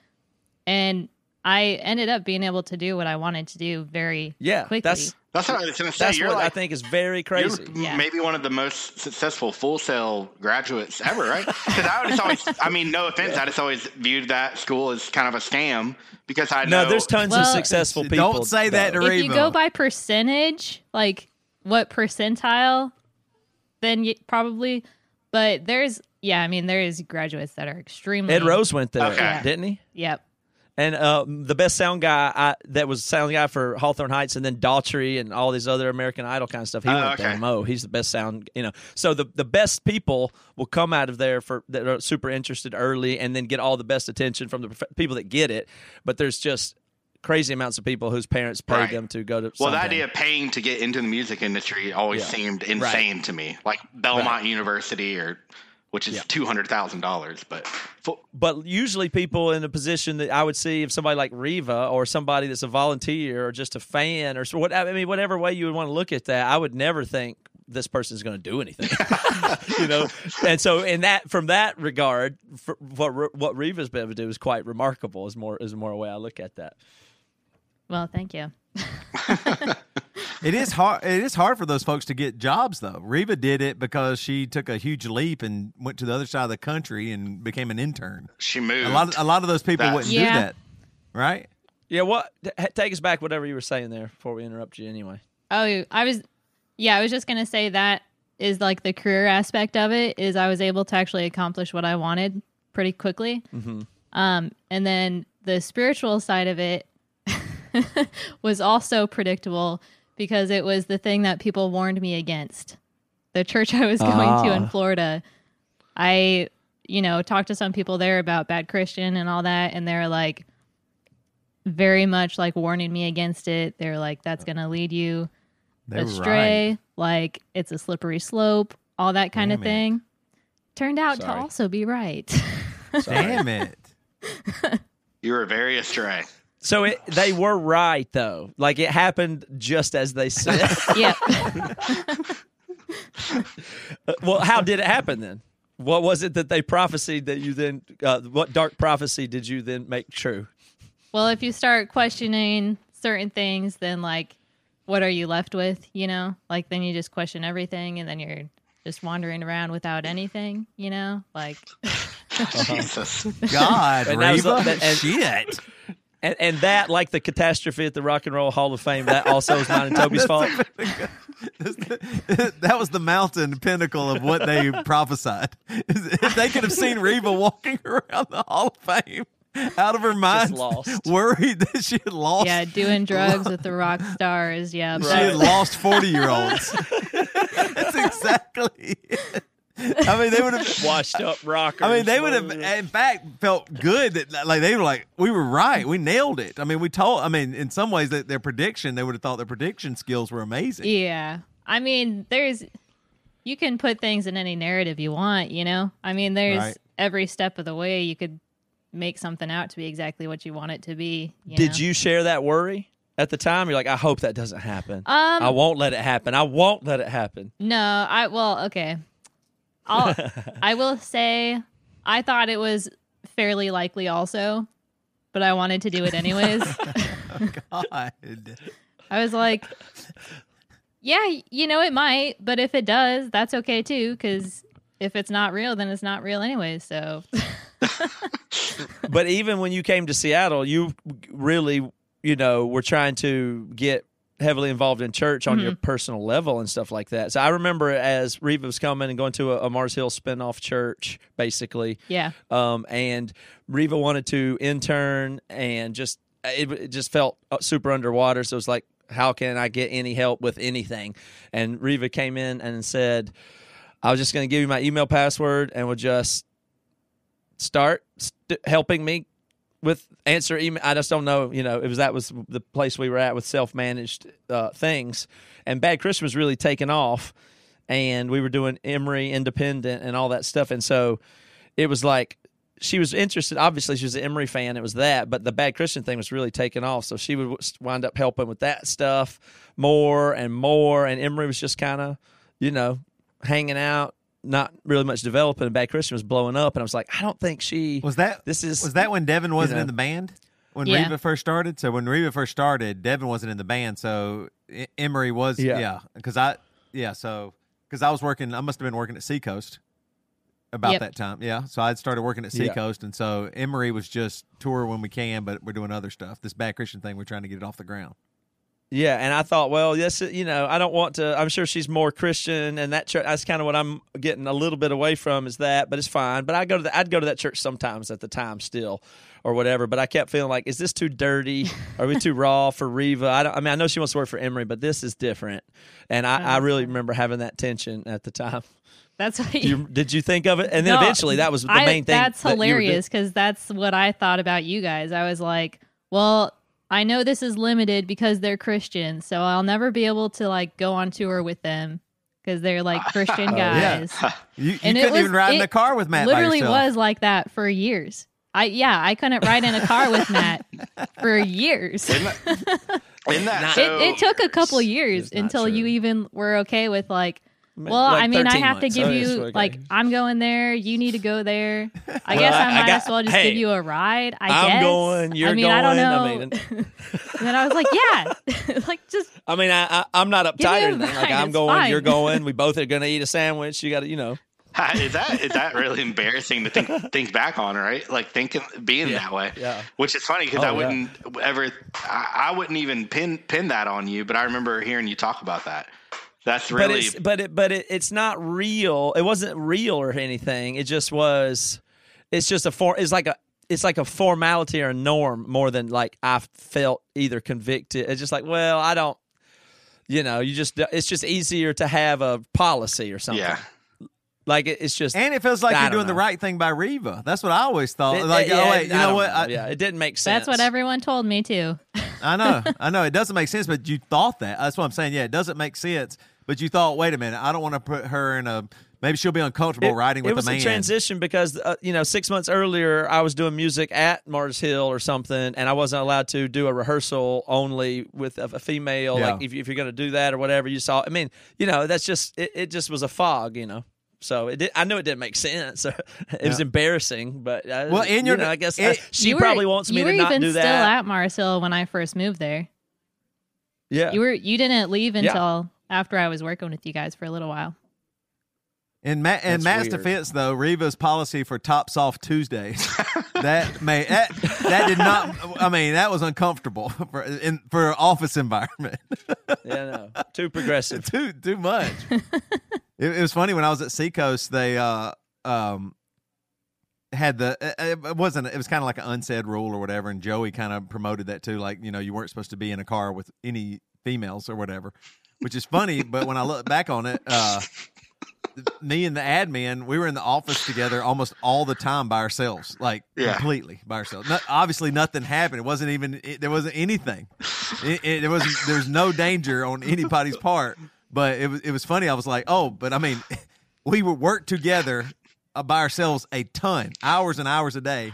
and I ended up being able to do what I wanted to do very yeah quickly. that's That's what I was going to say. that's you're what like, i think is very You're crazy Yeah. maybe one of the most successful full sail graduates ever, right? Because I just always, I mean, no offense, I just always viewed that school as kind of a scam because I know no there's tons of successful people Don't say that though. to if you go by percentage, like what percentile, then you, probably. But there's, yeah, I mean, there is graduates that are extremely. ed rose went there Okay. didn't he Yep. And uh, the best sound guy I, that was sound guy for Hawthorne Heights, and then Daughtry and all these other American Idol kind of stuff. He Oh, went there. okay. Mo, he's the best sound, you know. So the the best people will come out of there for that are super interested early, and then get all the best attention from the prof- people that get it. But there's just crazy amounts of people whose parents paid Right. them to go to. Well, the idea of paying to get into the music industry always Yeah. seemed insane to me. Like Belmont University, or which is Yeah. two hundred thousand dollars, but fu- but usually people in a position that I would see if somebody like Reva or somebody that's a volunteer or just a fan or so what I mean whatever way you would want to look at that, I would never think this person's going to do anything, you know. And so in that from that regard, for, what what Reva's been able to do is quite remarkable. Is more is more a way I look at that. Well, thank you. It is hard. It is hard for those folks to get jobs, though. Reva did it because she took a huge leap and went to the other side of the country and became an intern. she moved. A lot, of, a lot of those people That's- wouldn't Yeah. do that, right? Yeah, what take us back whatever you were saying there before we interrupt you anyway. Oh, I was, yeah, I was just gonna say that is like the career aspect of it is I was able to actually accomplish what I wanted pretty quickly. Um, and then the spiritual side of it was also predictable because it was the thing that people warned me against. The church I was going to in Ah. Florida, I, you know, talked to some people there about bad Christian and all that, and they're like very much like warning me against it. They're like, that's going to lead you They were astray, right. like it's a slippery slope, all that kind of Damn it. thing. Turned out Sorry. to also be right. Damn it! you were very astray. So it, they were right though. Like it happened just as they said. yep. well, how did it happen then? What was it that they prophesied that you then? Uh, what dark prophecy did you then make true? Well, if you start questioning certain things, then like, what are you left with? You know, like then you just question everything, and then you're just wandering around without anything. You know, like Jesus. God, And that was Reva, the- that- and- shit. And, and that, like the catastrophe at the Rock and Roll Hall of Fame, that also is mine and Toby's fault. that was the mountain pinnacle of what they prophesied. If they could have seen Reva walking around the Hall of Fame out of her mind, lost. worried that she had lost. yeah, doing drugs with the rock stars. Yeah, She but- had lost forty year olds. That's exactly. It. I mean, they would have. Washed up rockers. I mean, they would have, in fact, felt good that, like, they were like, we were right, we nailed it. I mean, we told. I mean, in some ways, that their prediction, they would have thought their prediction skills were amazing. Yeah. I mean, there's you can put things in any narrative you want, you know? I mean, there's Right. every step of the way you could make something out to be exactly what you want it to be. You Did know? you share that worry at the time? You're like, I hope that doesn't happen. Um, I won't let it happen. I won't let it happen. No, I well, okay. I'll I will say I thought it was fairly likely also, but I wanted to do it anyways. God. I was like, yeah, you know it might, but if it does, that's okay too cuz if it's not real, then it's not real anyways. So but even when you came to Seattle, you really, you know, were trying to get heavily involved in church on your personal level and stuff like that. So I remember as Reva was coming and going to a, a Mars Hill spinoff church, basically. yeah. Um, and Reva wanted to intern and just it, it just felt uh, super underwater. So it was like, how can I get any help with anything? And Reva came in and said, I was just going to give you my email password and would just start st- helping me with answer email. I just don't know, you know, it was that was the place we were at with self managed uh, things, and Bad Christian was really taking off, and we were doing Emery Independent and all that stuff, and so it was like she was interested. Obviously, she was an Emery fan. It was that, but the Bad Christian thing was really taking off. So she would wind up helping with that stuff more and more, and Emery was just kind of, you know, hanging out. Not really much developing. And Bad Christian was blowing up, and I was like, I don't think she Was that This is was that when Devin wasn't know. in the band? When Yeah. Reva first started? So when Reva first started, Devin wasn't in the band. So Emery was Yeah. yeah. Because I yeah, so because I was working I must have been working at Seacoast about Yep. that time. Yeah. So I'd started working at Yeah. Seacoast and so Emery was just tour when we can, but we're doing other stuff. This bad Christian thing, we're trying to get it off the ground. Yeah, and I thought, well, yes, you know, I don't want to. I'm sure she's more Christian, and that church. That's kind of what I'm getting a little bit away from is that, but it's fine. But I go to the, I'd go to that church sometimes at the time still, or whatever. But I kept feeling like, is this too dirty? Are we too raw for Reva? I, don't, I mean, I know she wants to work for Emery, but this is different, and I, I really remember having that tension at the time. That's what You, did you think of it? And then No, eventually, that was the I- main thing. That's that you hilarious because that's what I thought about you guys. I was like, well, I know this is limited because they're Christian, so I'll never be able to like go on tour with them because they're like Christian Oh, yeah. guys. You, you And it couldn't was- even ride in it a car with Matt. Literally yourself. was like that for years. I yeah, I couldn't ride in a car with Matt for years. Isn't that, isn't that Not- so? it, it took a couple years It's not until you even were okay with like well Like i mean i 13 have to give Oh, you okay. like i'm going there you need to go there i Well, guess I- i I might got- as well just hey, give you a ride i I'm guess going, you're i mean i don't know I mean- and then i was like yeah like just I mean, I, I I'm not Give me uptight or anything. Like ride, I'm going, fine. you're going. We both are going to eat a sandwich. You got to, you know. is that is that really embarrassing to think think back on, right? Like thinking being Yeah, that way. yeah. Which is funny because Oh, I wouldn't ever, I, I wouldn't even pin pin that on you. But I remember hearing you talk about that. That's But really it's but it but it, it's not real. It wasn't real or anything. It just was. It's just a form. It's like a. It's like a formality or a norm more than like I felt either convicted. It's just like, well, I don't. You know, you just. It's just easier to have a policy or something. yeah. Like it, it's just. And it feels like I you're don't doing the right thing by Reva. That's what I always thought. it- like, it- oh yeah, wait, you know don't what? I, yeah, it didn't make sense. that's what everyone told me too I know, I know. It doesn't make sense, but you thought that. That's what I'm saying. Yeah, it doesn't make sense, but you thought, wait a minute, I don't want to put her in a. Maybe she'll be uncomfortable riding with a man. it was a transition because uh, you know six months earlier I was doing music at Mars Hill or something, and I wasn't allowed to do a rehearsal only with a, a female. Yeah. Like if, you- if you're going to do that or whatever, you saw. I mean, you know, that's just it. It just was a fog, you know. So it did, I knew it didn't make sense. it was embarrassing, but uh, Well, in you your- know, I guess it- uh, she You were- probably wants me you to were not even do still at Mars Hill when i first moved there yeah, you were you didn't leave Yeah. Until after i was working with you guys for a little while In, Ma- in That's Matt's weird. defense, though, Reva's policy for tops off Tuesdays that may that, that did not. I mean, that was uncomfortable for in for office environment. yeah, no, too progressive. too too much. it, it was funny when I was at Seacoast. They uh um had the it, it wasn't it was kind of like an unsaid rule or whatever, and Joey kind of promoted that too. Like you know you weren't supposed to be in a car with any females or whatever, which is funny. but when I look back on it, uh, me and the admin we were in the office together almost all the time by ourselves, like Yeah. completely by ourselves. Not, obviously, nothing happened. It wasn't even it, there wasn't anything. It, it, there was there was no danger on anybody's part. But it was it was funny. I was like, oh, but I mean, we would work together uh, by ourselves a ton, hours and hours a day,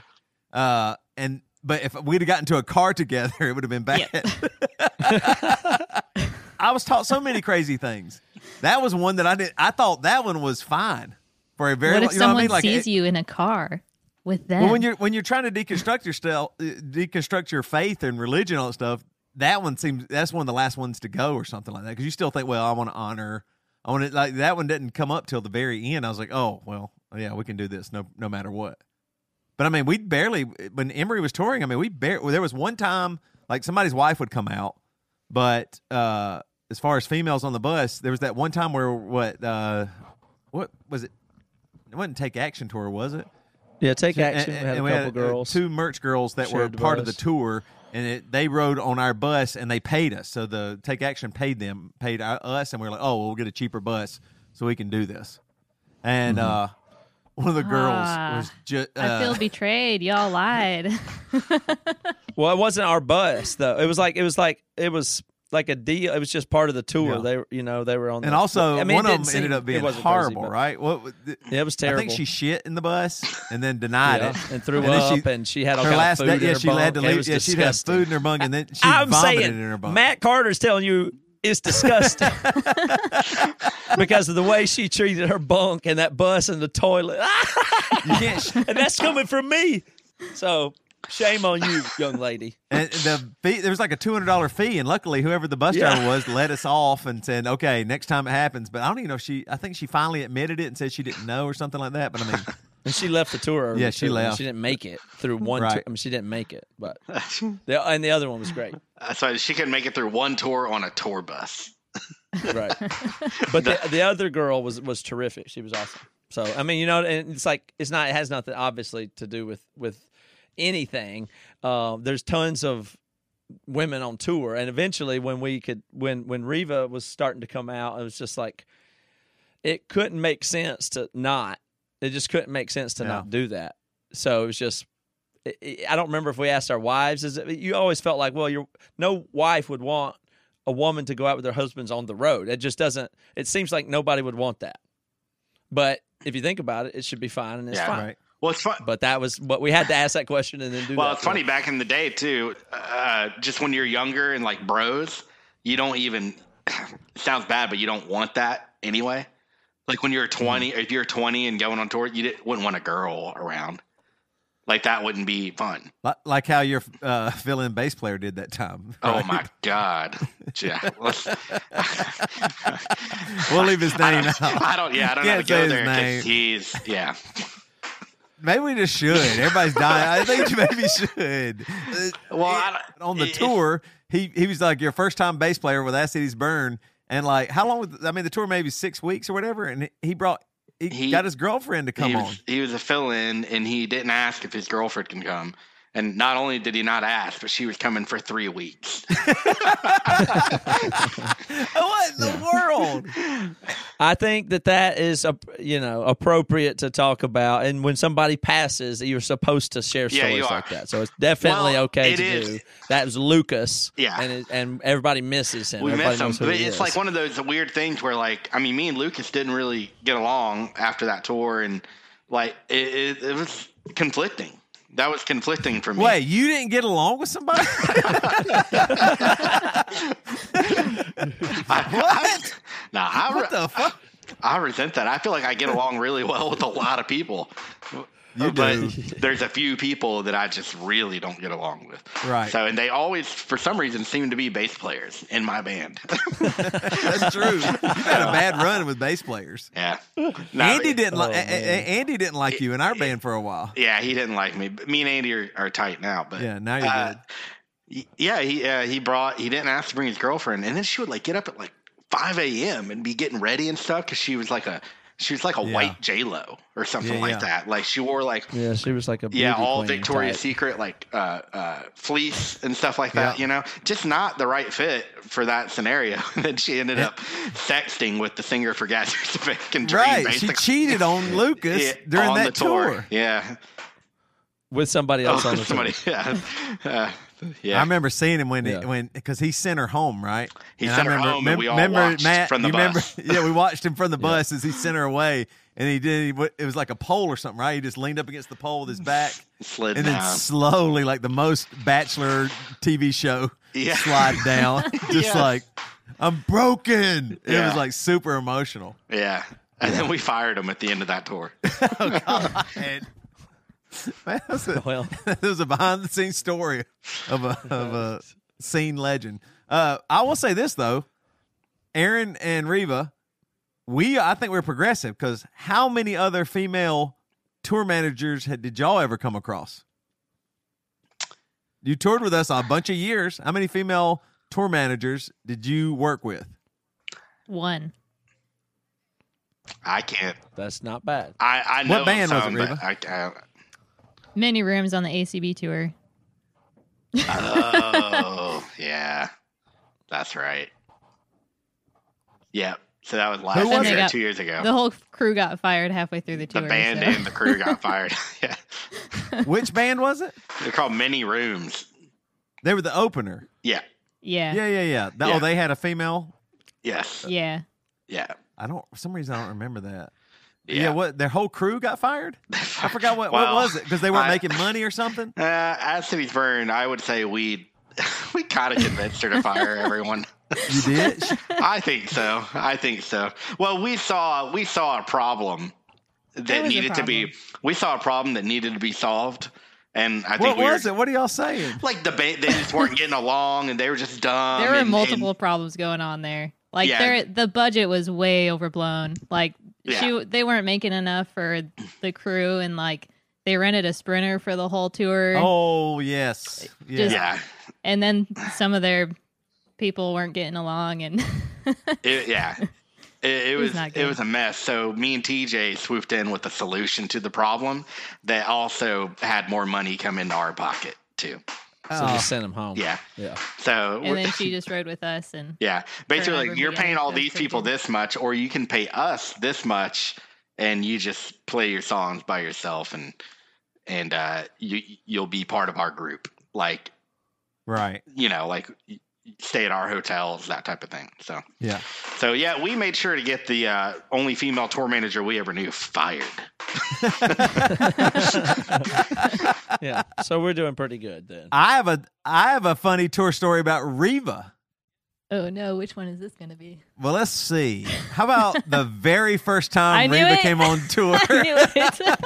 uh, and but if we'd have gotten to a car together, it would have been bad. I was taught so many crazy things. That was one that I did. I thought that one was fine for a very. what if you know someone what I mean? Like sees it- you in a car with them? well, when you're when you're trying to deconstruct your style, uh, deconstruct your faith and religion and all that stuff, that one seems that's one of the last ones to go or something like that because you still think, well, I want to honor, I want to like that one didn't come up till the very end. I was like, oh well, yeah, we can do this no no matter what. But I mean, we barely when Emery was touring. I mean, we barely there was one time like somebody's wife would come out, but uh as far as females on the bus, there was that one time where what uh what was it? It wasn't take action tour, was it? Yeah, take And- action. and- we had and a we couple had, uh, girls. two merch girls that were shared the part of the tour, and it, they rode on our bus and they paid us. So the Take Action paid them, paid our, us, and we are like, oh, well, we'll get a cheaper bus so we can do this. And Mm-hmm. uh, one of the girls Ah, was just. Uh, I feel betrayed. Y'all lied. Well, it wasn't our bus though. It was like it was like it was like a deal. It was just part of the tour. Yeah. They, were- you know, they were on. and the, also, I mean, one of them ended up being it wasn't crazy, horrible, right? What, the- Yeah, it was terrible. I think she shit in the bus and then denied Yeah, it and threw then up, she- and she had all her last day, yeah, she had to leave. Yeah, have disgusting. food in her bunk, and then she I'm vomited saying in her bunk. Matt Carter's telling you it's disgusting because of the way she treated her bunk and that bus and the toilet. and that's coming from me. So shame on you, young lady. And the fee, there was like a two hundred dollar fee, and luckily, whoever the bus Yeah. driver was let us off and said, "Okay, next time it happens." But I don't even know if she. I think she finally admitted it and said she didn't know or something like that. But I mean, And she left the tour. early, Yeah, she too. Left. She didn't make it through one. Right. Tour. I mean, she didn't make it, but the, and the other one was great. Uh, so she couldn't make it through one tour on a tour bus. right. But the, the other girl was was terrific. She was awesome. So I mean, you know, and it's like it's not. It has nothing obviously to do with with anything. Um, there's tons of women on tour, and eventually, when we could, when when Reva was starting to come out, it was just like it couldn't make sense to not. It just couldn't make sense to Yeah. not do that. So it was just. it- it- I don't remember if we asked our wives. Is it, you always felt like, well, your no wife would want a woman to go out with their husbands on the road. It just doesn't. It seems like nobody would want that. But if you think about it, it should be fine, and it's Yeah. fine. right? Well, it's fun. But that was what we had to ask that question and then do. That. Well, that. it's funny back in the day too. Uh, just when you're younger and like bros, you don't even. Sounds bad, but you don't want that anyway. Like when you're 20, if you're 20 and going on tour, you didn't, wouldn't want a girl around. Like that wouldn't be fun. Like, like how your uh, fill-in bass player did that time. Oh my god! Yeah, We'll leave his name don't, out. I don't. Yeah, I don't know to Can't go his there name. because he's yeah. Maybe we just should. Everybody's dying. I think you maybe should. Uh, well, I don't- on the if- tour, he he was like your first time bass player with As Cities Burn, and like how long? Was, I mean, the tour maybe six weeks or whatever, and he brought he, He- got his girlfriend to come he on. He was a fill-in, and he didn't ask if his girlfriend can come. And not only did he not ask, but she was coming for three weeks. what in the world? I think that that is, a, you know, appropriate to talk about. And when somebody passes, you're supposed to share Yeah, stories are. like that. So it's definitely Well, okay it to is- do. That was Lucas. Yeah. and it, and everybody misses him. we everybody miss him, but it's is. like one of those weird things where, like, I mean, me and Lucas didn't really get along after that tour, and like it, it, it was conflicting. That was conflicting for me. Wait, you didn't get along with somebody? what? Nah, I, What the fuck? I resent that. I feel like I get along really well with a lot of people. You but there's a few people that I just really don't get along with. Right. So, and they always, for some reason, seem to be bass players in my band. That's true. You've had a bad run with bass players. yeah. No, Andy didn't Oh, like man. Andy didn't like you in our band for a while. Yeah, he didn't like me. Me and Andy are, are tight now. But Yeah, now you're uh, good. Yeah, he uh, he brought he didn't ask to bring his girlfriend, and then she would like get up at like five a.m. and be getting ready and stuff because she was like a she was like a Yeah. white J Lo or something Yeah, like yeah. that. Like she wore like yeah, she was like a yeah, all Victoria's type. Secret like uh, uh, fleece and stuff like that. Yeah. You know, just not the right fit for that scenario. and then she ended up sexting with the singer for Gatsby's American Dream. Right. She cheated on Lucas Yeah, during on that the tour. tour. Yeah. with somebody else Oh, on the somebody, tour. yeah. Uh, Yeah. I remember seeing him when Yeah. when because he sent her home, right? He And sent I her remember, home and we all remember watched Matt, from the you remember, bus. yeah, we watched him from the bus as he sent her away, and he did. He, it was like a pole or something, right? He just leaned up against the pole with his back, slid and then slowly, like the most bachelor TV show, Yeah. slide down, just Yes. like I'm broken. It was like super emotional. yeah. And then we fired him at the end of that tour. Oh god. And man, that was a, Well. it was a behind the scenes story of a of a scene legend. Uh, I will say this though, Aaron and Reva, we I think we're progressive because how many other female tour managers had, did y'all ever come across? You toured with us a bunch of years. How many female tour managers did you work with? One. I can't. That's not bad. I, I know What band was it, some, Reva? but I, I, Many rooms on the ACB tour. Oh, yeah. That's right. Yep. So that was last year, it? two years ago. The whole crew got fired halfway through the The tour. band so- and the crew got fired. yeah. Which band was it? They're called Many rooms. They were the opener. Yeah. Yeah. Yeah, yeah, yeah. That- oh, Yeah. Oh, they had a female. Yes. Yeah. Yeah. I don't. For some reason, I don't remember that. Yeah. Yeah. what? Their whole crew got fired. I forgot what. Well, what was it? Because they weren't I- making money or something. Uh, at City's Burn, I would say we we kind of convinced her to fire everyone. You did. I think so. I think so. Well, we saw we saw a problem that was a needed to be. We saw a problem that needed to be solved, and I think what we was were, it? What are y'all saying? Like the ba- they just weren't getting along, and they were just dumb. there were and- multiple and- problems going on there. Like Yeah. there, the budget was way overblown. Like Yeah. she, they weren't making enough for the crew, and like they rented a sprinter for the whole tour. Oh yes. Yeah. Just- yeah, and then some of their people weren't getting along, and it, yeah. It, it was it was a mess. So me and TJ swooped in with a solution to the problem that also had more money come into our pocket too. So Oh. just send them home. Yeah. Yeah. So and then she just rode with us, and Yeah, basically, like, you're paying all these people this much, or you can pay us this much, and you just play your songs by yourself, and and uh, you you'll be part of our group. Like Right. you know, like y- y- stay at our hotels, that type of thing. So Yeah. so yeah, we made sure to get the uh, only female tour manager we ever knew fired. Yeah. So we're doing pretty good then. I have a I have a funny tour story about Reva. oh no, which one is this going to be? Well, let's see. How about the very first time knew Reva it. came on tour? I knew it.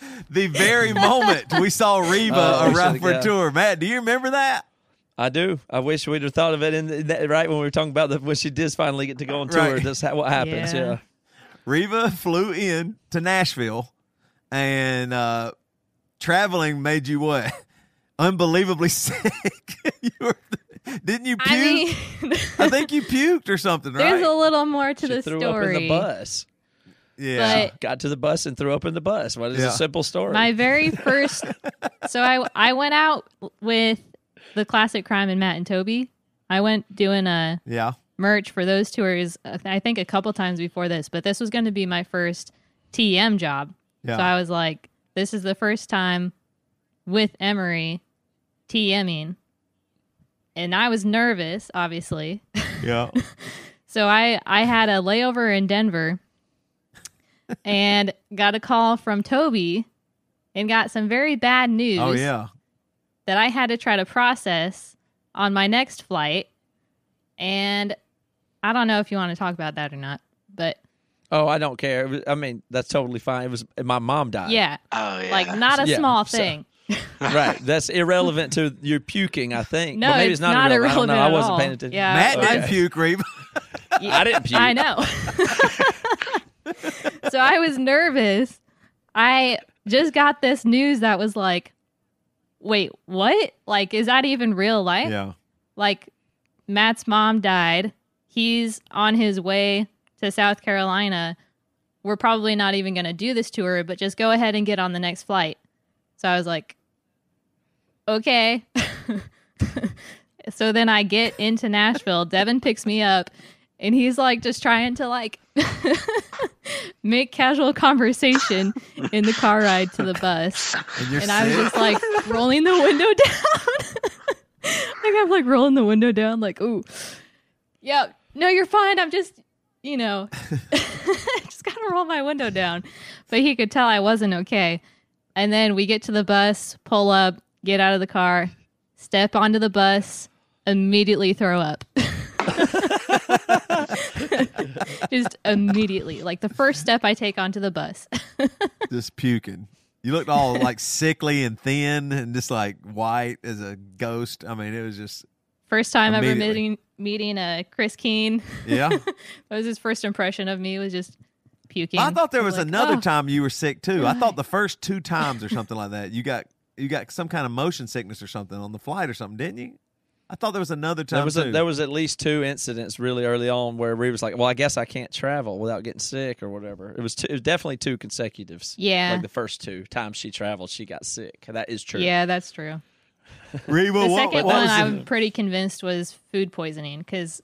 the very moment we saw Reva Oh, we arrive for tour. Matt, do you remember that? I do. I wish we'd have thought of it in the, that, right when we were talking about the, when she did finally get to go on tour. Right. That's what happens. Yeah. Yeah. Reva flew in to Nashville, and uh, traveling made you what? Unbelievably sick. you were, didn't you puke? I mean, I think you puked or something, right? there's a little more to She the threw story. up in the bus. yeah. but- Got to the bus and threw up in the bus. What is Yeah. a simple story? My very first. so I I went out with the classic crime and Matt and Toby. I went doing a yeah. merch for those tours. uh, I think a couple times before this, but this was going to be my first TM job. Yeah. So I was like, this is the first time with Emery TMing, and I was nervous, obviously. Yeah. So I I had a layover in Denver and got a call from Toby and got some very bad news Oh yeah. That I had to try to process on my next flight. And I don't know if you want to talk about that or not, but oh, I don't care. Was- I mean, that's totally fine. It was my mom died. yeah, Oh yeah, like not a Yeah, small so- thing. right. That's irrelevant to your puking. I think. No, Well, maybe it's it's not, not irrelevant. I don't know. irrelevant I at wasn't all. paying attention. Yeah. Matt Okay. didn't puke, Reva. I didn't puke. I know. so I was nervous. I just got this news that was like, wait, what? Like, is that even real life? Yeah. Like, Matt's mom died. He's on his way to South Carolina. We're probably not even going to do this tour, but just go ahead and get on the next flight. So I was like, okay. so then I get into Nashville. Devin picks me up, and he's like just trying to like make casual conversation in the car ride to the bus. And And I was just like rolling the window down. Like I'm like rolling the window down, like, ooh, yeah, no, you're fine. I'm just, you know, just gotta roll my window down. But he could tell I wasn't okay. And then we get to the bus, pull up, get out of the car, step onto the bus, immediately throw up. just immediately, like the first step I take onto the bus. just puking. You looked all like sickly and thin and just like white as a ghost. I mean, it was just First time ever meeting meeting uh, Chris Keen. yeah. that was his first impression of me was just puking. I thought there was like, another "Oh." time you were sick too. I thought the first two times or something like that. You got you got some kind of motion sickness or something on the flight or something, didn't you? I thought there was another time There was too. a, there was at least two incidents really early on where Ree was like, "Well, I guess I can't travel without getting sick or whatever." It was two, it was definitely two consecutives. Yeah. like the first two times she traveled, she got sick. That is true. Yeah, that's true. Reva, The what, second what one was? I'm pretty convinced was food poisoning because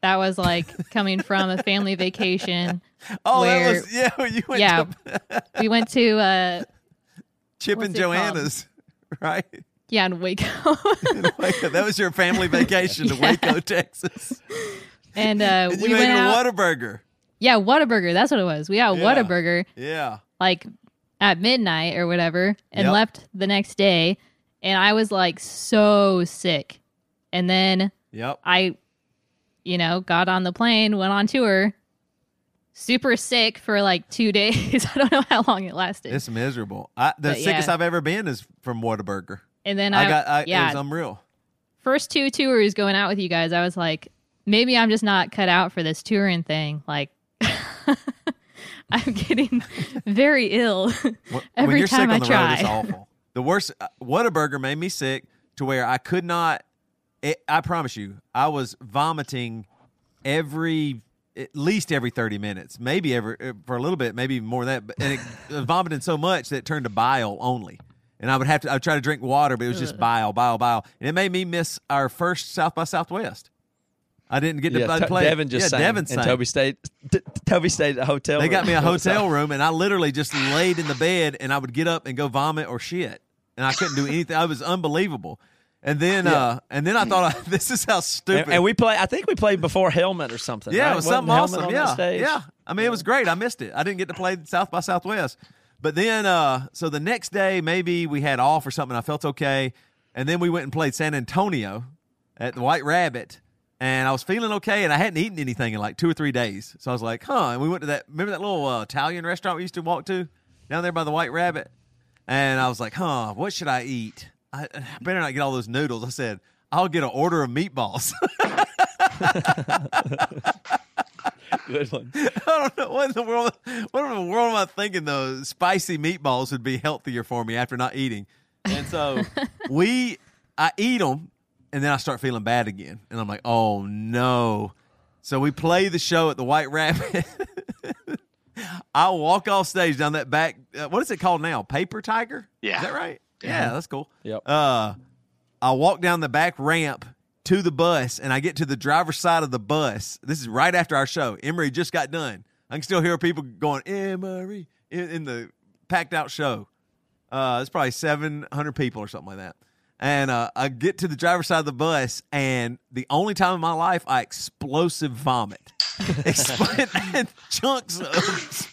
that was like coming from a family vacation. Oh, where- that was yeah. You went Yeah. to We went to uh Chip and it called? Joanna's, right? Yeah in Waco, Waco. That was your family vacation to Yeah. Waco, Texas. and uh, And we went a out. Whataburger. Yeah, Whataburger. That's what it was. We got Yeah. Whataburger Yeah. like at midnight or whatever, and Yep. left the next day. And I was like so sick, and then Yep. I, you know, got on the plane, went on tour, super sick for like two days. I don't know how long it lasted. It's miserable. I, the But, sickest yeah. I've ever been is from Whataburger. And then I, I got. I, yeah, It was unreal. first two tours going out with you guys, I was like, maybe I'm just not cut out for this touring thing. Like, I'm getting very ill every when you're time sick I try. road, it's awful. The worst. uh, Whataburger made me sick to where I could not. It, I promise you, I was vomiting every at least every 30 minutes, maybe every uh, for a little bit, maybe more than that. And it, I vomiting so much that it turned to bile only. And I would have to. I would try to drink water, but it was just bile, bile, bile, and it made me miss our first South by Southwest. I didn't get to Yeah, I To- play. Devin just yeah, sang, Devin and. Toby stayed. T- Toby stayed at a hotel. They got me a hotel room, and I literally just laid in the bed, and I would get up and go vomit or shit, and I couldn't do anything. I was unbelievable. And then, uh, and then I thought, this is how stupid. And, and we play. I think we played before Helmet or something. yeah, right? it was Wasn't something awesome. Yeah, yeah. I mean, it was great. I missed it. I didn't get to play South by Southwest. But then, uh, so the next day, maybe we had off or something. I felt okay, and then we went and played San Antonio at the White Rabbit, and I was feeling okay, and I hadn't eaten anything in like two or three days. So I was like, huh. And we went to that. Remember that little uh, Italian restaurant we used to walk to down there by the White Rabbit, and I was like, huh, what should I eat? I, I better not get all those noodles. I said, I'll get an order of meatballs. Good one. I don't know what in the world. What in the world am I thinking? Though spicy meatballs would be healthier for me after not eating, and so we, I eat them, and then I start feeling bad again, and I'm like, oh no. So we play the show at the White Rabbit. I walk off stage down that back. Uh, what is it called now? Paper Tiger. Yeah. is that right? Yeah, that's cool. Yep. Uh, I walk down the back ramp to the bus, and I get to the driver's side of the bus. This is right after our show. Emery just got done. I can still hear people going Emery in, in the packed out show. Uh, it's probably seven hundred people or something like that. And uh, I get to the driver's side of the bus, and the only time in my life I explosive vomit, and chunks of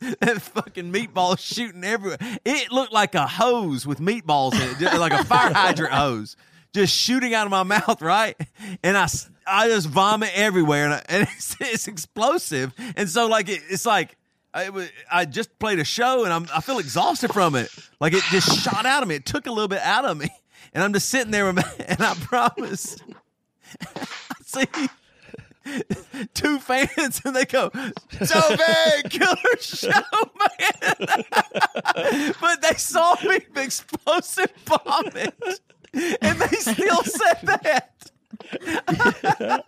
and fucking meatballs shooting everywhere. It looked like a hose with meatballs in it, like a fire hydrant hose, just shooting out of my mouth, right? And I, I just vomit everywhere, and, I, and it's, it's explosive. And so, like, it, it's like I, was, I just played a show, and I'm, I feel exhausted from it. Like it just shot out of me. It took a little bit out of me, and I'm just sitting there, and I promise, see two fans and they go, so bad, killer show, man. but they saw me explosive vomit. And they still said that.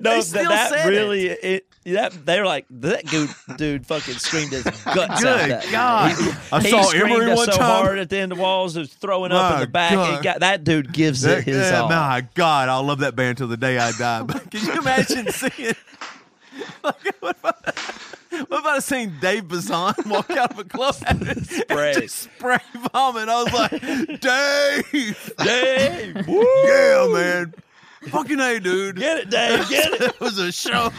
No, They that, still that said really it. That they're like that dude. Dude, fucking screamed his guts out. Good That God. he, I he saw screamed Emery us one so time. hard at the end of walls, was throwing up in the back. God. Got, that dude gives it his yeah, all. my God, I'll love that band till the day I die. But can you imagine seeing? Like, what about I seen Dave Bazan walk out of a club and Spray. just spray vomit? I was like, Dave, Dave, woo! yeah, man, fucking a, dude. Get it, Dave. Get it. it was a show.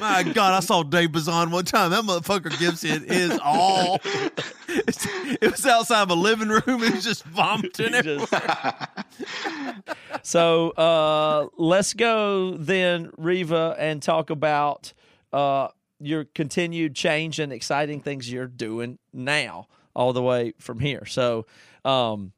My God, I saw Dave Bazan one time. That motherfucker gives it his all. It's- It was outside of a living room and he's just vomiting. He just- so uh, let's go then, Reva, and talk about uh, your continued change and exciting things you're doing now, all the way from here. So, um,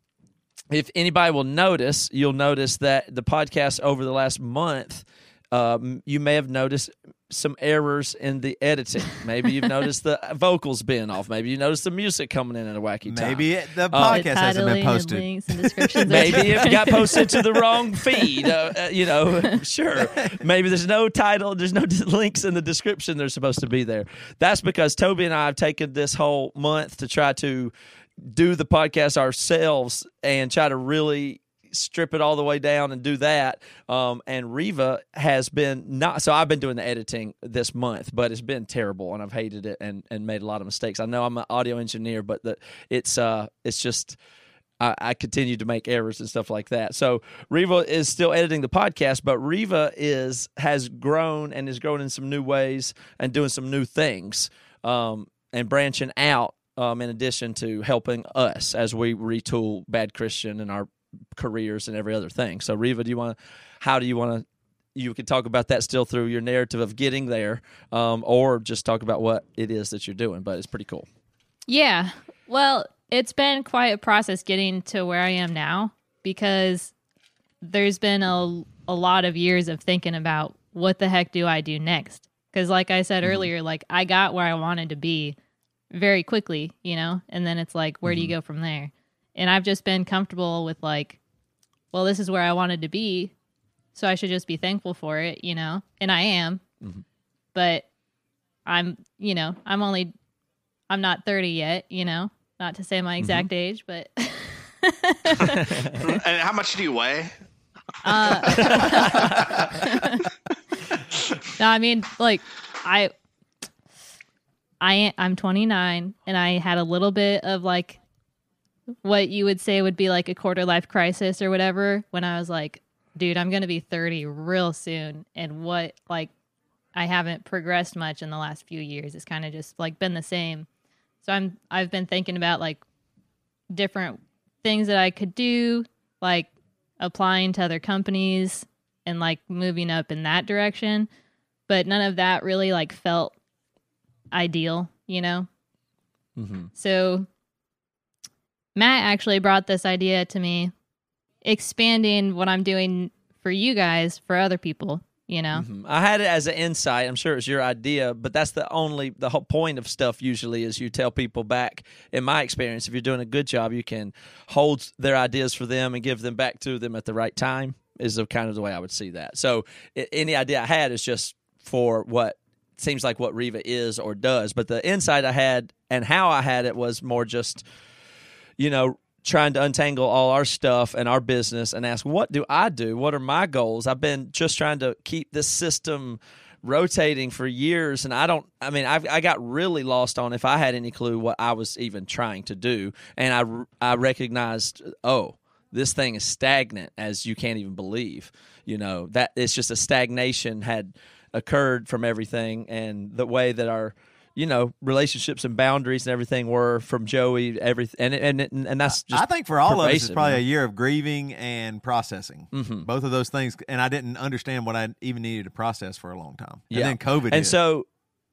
if anybody will notice, you'll notice that the podcast over the last month, um, you may have noticed some errors in the editing. Maybe you've noticed the vocals being off. Maybe you noticed the music coming in at a wacky time. Maybe the The podcast hasn't titling been posted. links and Maybe it got posted to the wrong feed. Uh, uh, you know, sure. Maybe there's no title, there's no links in the description. They're supposed to be there. That's because Toby and I have taken this whole month to try to do the podcast ourselves and try to really strip it all the way down and do that. Um, and Reva has been not so I've been doing the editing this month, but it's been terrible and I've hated it and, and made a lot of mistakes. I know I'm an audio engineer, but the, it's uh it's just I, I continue to make errors and stuff like that. So Reva is still editing the podcast, but Reva is has grown and is growing in some new ways and doing some new things um, and branching out. Um, in addition to helping us as we retool Bad Christian and our careers and every other thing. So Reva, do you want to? How do you want to? You could talk about that still through your narrative of getting there, um, or just talk about what it is that you're doing. But it's pretty cool. Yeah. Well, it's been quite a process getting to where I am now because there's been a, a lot of years of thinking about what the heck do I do next? Because, like I said earlier, like I got where I wanted to be very quickly, you know, and then it's like, where do you go from there? And I've just been comfortable with like, well, this is where I wanted to be. So I should just be thankful for it, you know, and I am. Mm-hmm. But I'm, you know, I'm only I'm not 30 yet, you know, not to say my mm-hmm. exact age, but and how much do you weigh? Uh, no, I mean, like, I, I, I'm 29 and I had a little bit of like what you would say would be like a quarter life crisis or whatever when I was like, dude, I'm going to be 30 real soon. And what, like, I haven't progressed much in the last few years. It's kind of just like been the same. So I'm, I've been thinking about like different things that I could do, like applying to other companies and like moving up in that direction. But none of that really like felt ideal, you know? Mm-hmm. So Matt actually brought this idea to me, expanding what I'm doing for you guys for other people, you know? Mhm. I had it as an insight. I'm sure it's your idea, but that's the only the whole point of stuff. Usually, is you tell people back. In my experience, if you're doing a good job, you can hold their ideas for them and give them back to them at the right time. Is the kind of the way I would see that. So, i- any idea I had is just for what seems like what Reva is or does. But the insight I had and how I had it was more just you know, trying to untangle all our stuff and our business and ask, what do I do? What are my goals? I've been just trying to keep this system rotating for years and I don't I mean I've, I got really lost on if I had any clue what I was even trying to do and I I recognized oh this thing is stagnant as you can't even believe you know that it's just a stagnation had occurred from everything and the way that our you know relationships and boundaries and everything were from Joey everything and and and that's just I think for all of us, it's probably you a year of grieving and processing. Mhm. Both of those things, and I didn't understand what I even needed to process for a long time. Yeah. And then COVID, and hit. so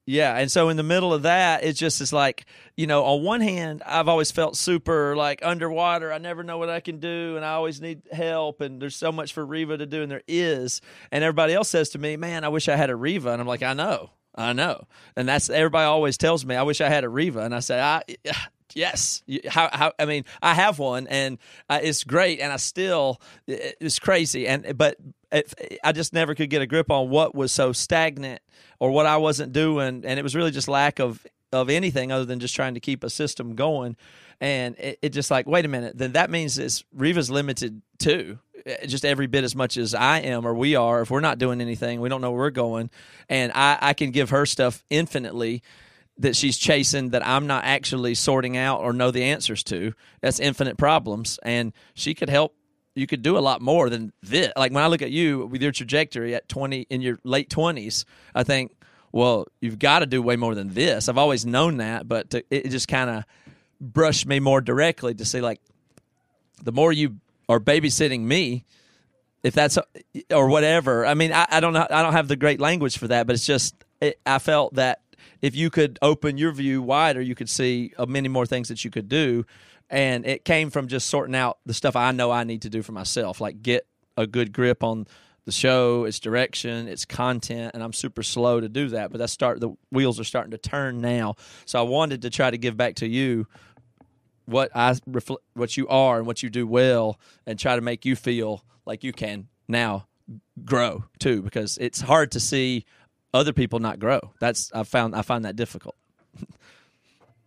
yeah and so in the middle of that it just is like you know on one hand i've always felt super like underwater i never know what i can do and i always need help and there's so much for reva to do and there is and everybody else says to me man i wish i had a reva and i'm like i know i know and that's everybody always tells me i wish i had a reva and i say i Yes. How, how, I mean, I have one and uh, it's great and I still, it's crazy. And, but it, I just never could get a grip on what was so stagnant or what I wasn't doing. And it was really just lack of, of anything other than just trying to keep a system going. And it, it just like, wait a minute, then that means it's Reva's limited too. Eh, just every bit as much as I am or we are. If we're not doing anything, we don't know where we're going, and I, I can give her stuff infinitely that she's chasing that I'm not actually sorting out or know the answers to. That's infinite problems, and she could help. You could do a lot more than this. Like when I look at you with your trajectory at 20 in your late 20s, I think, well, you've got to do way more than this. I've always known that, but to, it just kind of brushed me more directly to see, like, the more you are babysitting me, if that's or whatever. I mean, I, I don't know. I don't have the great language for that, but it's just it, I felt that if you could open your view wider, you could see uh, many more things that you could do. And it came from just sorting out the stuff I know I need to do for myself, like get a good grip on the show, its direction, its content, and I'm super slow to do that. But that start the wheels are starting to turn now. So I wanted to try to give back to you what I reflect, what you are and what you do well, and try to make you feel like you can now grow too, because it's hard to see other people not grow. That's I found I find that difficult.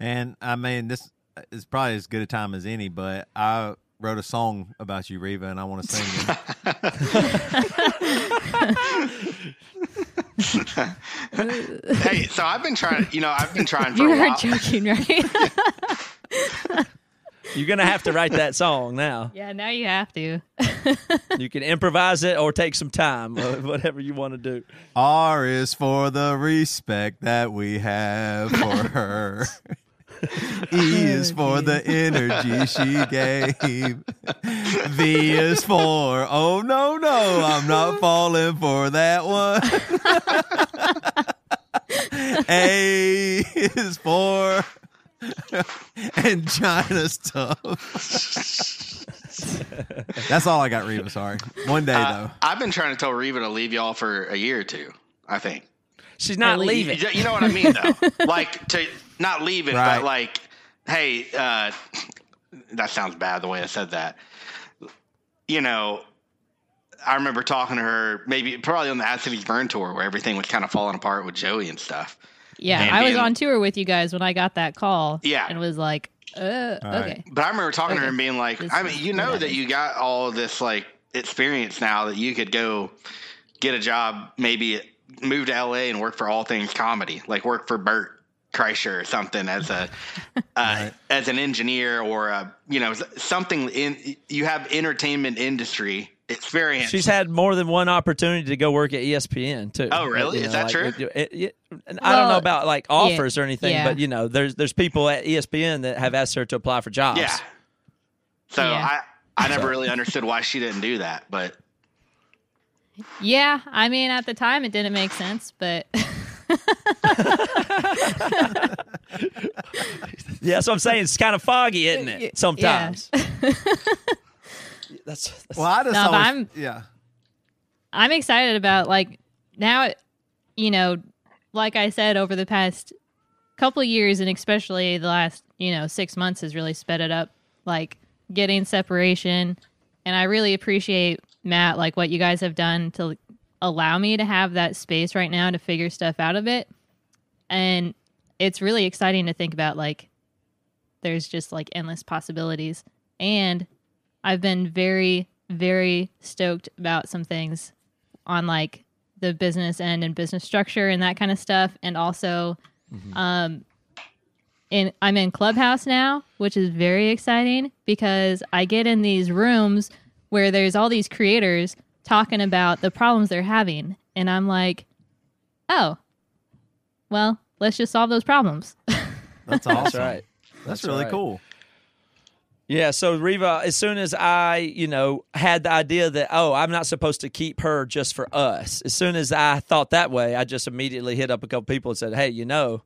And I mean, this is probably as good a time as any, but I wrote a song about you, Reva, and I want to sing it. hey, so I've been trying. You know, I've been trying for You a are while. joking, right? You're gonna have to write that song now. yeah, now you have to. You can improvise it or take some time, whatever you want to do. R is for the respect that we have for her. E is for the energy she gave. V is for, oh no, no, I'm not falling for that one. A is for angina stuff. That's all I got, Reva. Sorry. One day, Uh, though. I've been trying to tell Reva to leave y'all for a year or two. I think. She's not At leaving. You, you know what I mean, though. like to not leave it, Right. but like, hey, uh, that sounds bad the way I said that. You know, I remember talking to her maybe probably on the As Cities Burn tour where everything was kind of falling apart with Joey and stuff. Yeah, And I was being- on tour with you guys when I got that call. Yeah. and was like, uh, All right. okay. But I remember talking to her and being like, This I mean, you know that that is. you got all this like experience now that you could go get a job, maybe move to LA and work for all things comedy, like work for Bert Kreischer or something as a uh, as an engineer or a you know something in you have entertainment industry experience. She's had more than one opportunity to go work at ESPN too. Oh, really? You Is that like, true? it- it- it- and I don't know about like offers or anything, yeah. but you know, there's there's people at ESPN that have asked her to apply for jobs. yeah. So Yeah. I I never really understood why she didn't do that, but Yeah, I mean, at the time it didn't make sense, but Yeah, so I'm saying. It's kind of foggy, isn't it? Sometimes. that's, that's Well, I just No, but always, I'm- yeah. I'm excited about like now, you know, like I said, over the past couple of years, and especially the last, you know, six months has really sped it up. Like getting separation, and I really appreciate Matt, like what you guys have done to allow me to have that space right now to figure stuff out of it, and it's really exciting to think about. Like, there's just like endless possibilities, and I've been very, very stoked about some things on like the business end and business structure and that kind of stuff and also um in I'm in Clubhouse now, which is very exciting because I get in these rooms where there's all these creators talking about the problems they're having and I'm like, "Oh. Well, let's just solve those problems." That's awesome. that's right. That's, That's really right. cool. Yeah, so Reva, as soon as I, you know, had the idea that oh, I'm not supposed to keep her just for us. As soon as I thought that way, I just immediately hit up a couple people and said, "Hey, you know,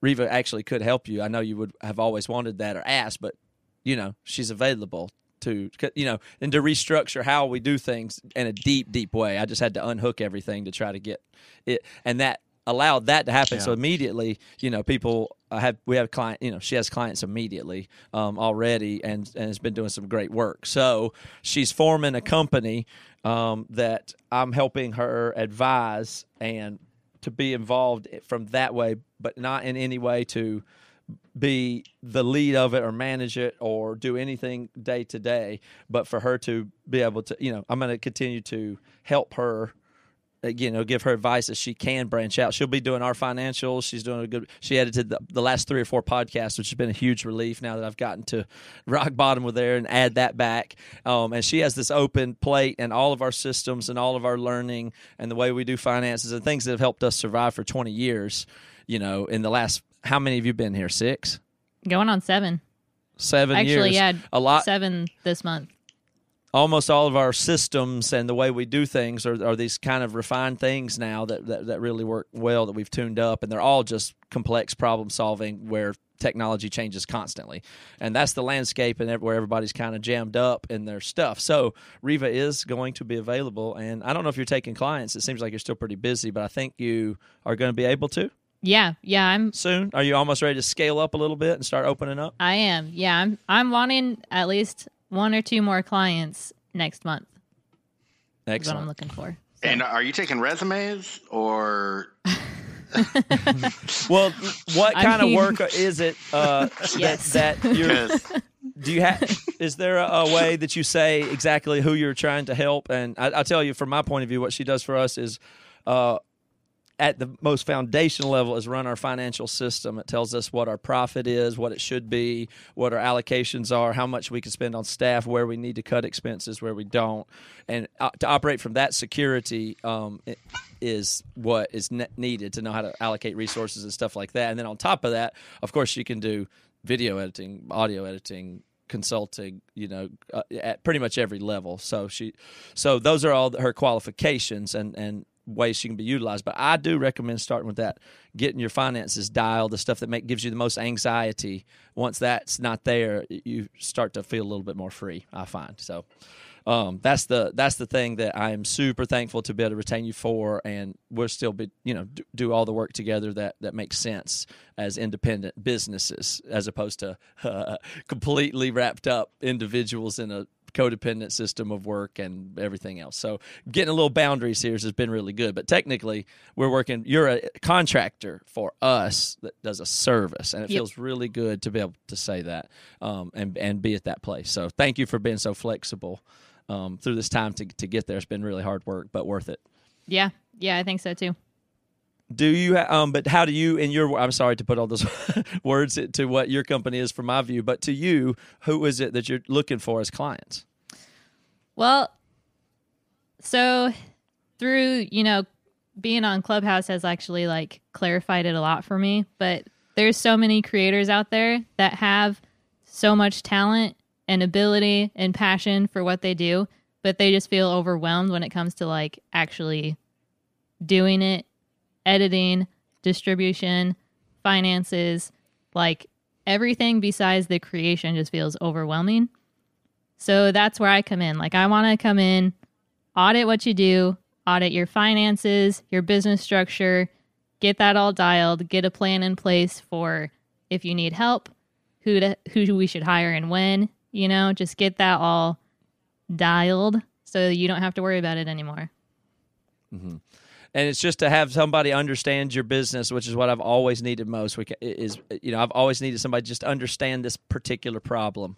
Reva actually could help you. I know you would have always wanted that or asked, but you know, she's available to, you know, and to restructure how we do things in a deep, deep way. I just had to unhook everything to try to get it, and that allowed that to happen. So immediately, you know, people uh, have we have client, you know, she has clients immediately um, already, and and has been doing some great work. So she's forming a company um, that I'm helping her advise and to be involved from that way, but not in any way to be the lead of it or manage it or do anything day to day, but for her to be able to, you know, I'm going to continue to help her you know, give her advice as she can branch out. She'll be doing our financials. She's doing a good. She edited the, the last three or four podcasts, which has been a huge relief now that I've gotten to rock bottom with there and add that back. Um, and she has this open plate and all of our systems and all of our learning and the way we do finances and things that have helped us survive for 20 years. You know, in the last, how many of you been here? Six, Going on seven. seven Actually, years. yeah, a lot seven this month. Almost all of our systems and the way we do things are, are these kind of refined things now that, that, that really work well that we've tuned up and they're all just complex problem solving where technology changes constantly. And that's the landscape and where everybody's kind of jammed up in their stuff. So Reva is going to be available and i don't know if you're taking clients. It seems like you're still pretty busy but i think you are going to be able to? Yeah, yeah, I'm soon? Are you almost ready to scale up a little bit and start opening up? I am. Yeah, I'm I'm wanting at least one or two more clients next month. Is what I'm looking for. And are you taking resumes or well what I kind mean- of work is it uh, Yes. that, that you're because do you have is there a, a way that you say exactly who you're trying to help and I, i'll tell you from my point of view what she does for us is uh, at the most foundational level is run our financial system. It tells us what our profit is what it should be what our allocations are how much we can spend on staff where we need to cut expenses where we don't. And uh, to operate from that security um, is what is ne- needed to know how to allocate resources and stuff like that. And then on top of that of course you can do video editing, audio editing, consulting, you know, uh, at pretty much every level. So she, so those are all her qualifications. And and ways she can be utilized. But I do recommend starting with that, getting your finances dialed, the stuff that make, gives you the most anxiety. Once that's not there, you start to feel a little bit more free. I find so. Um, that's the that's the thing that I am super thankful to be able to retain you for, and we'll still be you know do, do all the work together that that makes sense as independent businesses as opposed to uh, completely wrapped up individuals in a codependent system of work and everything else. So getting a little boundaries here has been really good. But technically, we're working. You're a contractor for us that does a service, and it Yep. feels really good to be able to say that um, and and be at that place. So thank you for being so flexible um, through this time to to get there. It's been really hard work, but worth it. Yeah, yeah, I think so too. Do you? Um, but how do you? In your, I'm sorry to put all those words to what your company is from my view, but to you, who is it that you're looking for as clients? Well, so through, you know, being on Clubhouse has actually like clarified it a lot for me, but there's so many creators out there that have so much talent and ability and passion for what they do, but they just feel overwhelmed when it comes to like actually doing it, editing, distribution, finances, like everything besides the creation just feels overwhelming. So that's where I come in. Like, I want to come in, audit what you do, audit your finances, your business structure, get that all dialed, get a plan in place for if you need help, who to, who we should hire and when, you know, just get that all dialed so you don't have to worry about it anymore. Mm-hmm. And it's just to have somebody understand your business, which is what I've always needed most. Is you know I've always needed somebody just to understand this particular problem,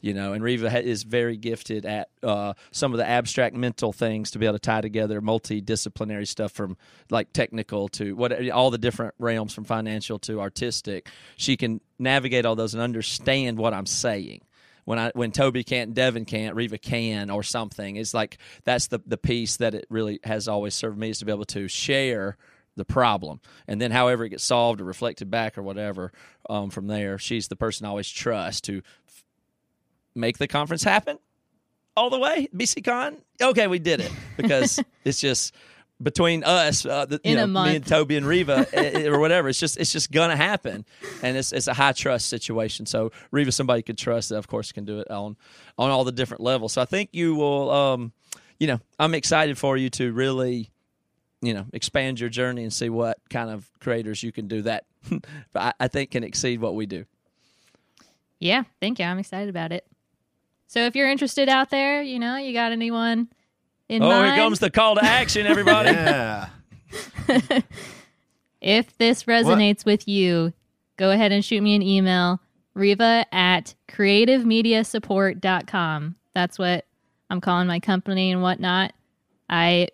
you know. And Reva is very gifted at uh, some of the abstract mental things to be able to tie together multidisciplinary stuff from like technical to what all the different realms from financial to artistic. She can navigate all those and understand what I'm saying when I when Toby can't, Devin can't, Reva can, or something. It's like that's the the piece that it really has always served me is to be able to share the problem, and then however it gets solved or reflected back or whatever um, from there, she's the person I always trust to f- make the conference happen all the way. BCCon, okay, we did it because it's just. Between us, uh, the, you know, me and Toby and Reva, eh, eh, or whatever, it's just it's just gonna happen, and it's it's a high trust situation. So Reva, somebody could trust that, of course, can do it on on all the different levels. So I think you will, um, you know, I'm excited for you to really, you know, expand your journey and see what kind of creators you can do that. I, I think can exceed what we do. Yeah, thank you. I'm excited about it. So if you're interested out there, you know, you got anyone in oh, mind? here comes the call to action, everybody. Yeah. if this resonates with you, go ahead and shoot me an email, Reva at creativemediasupport.com. That's what I'm calling my company and whatnot. I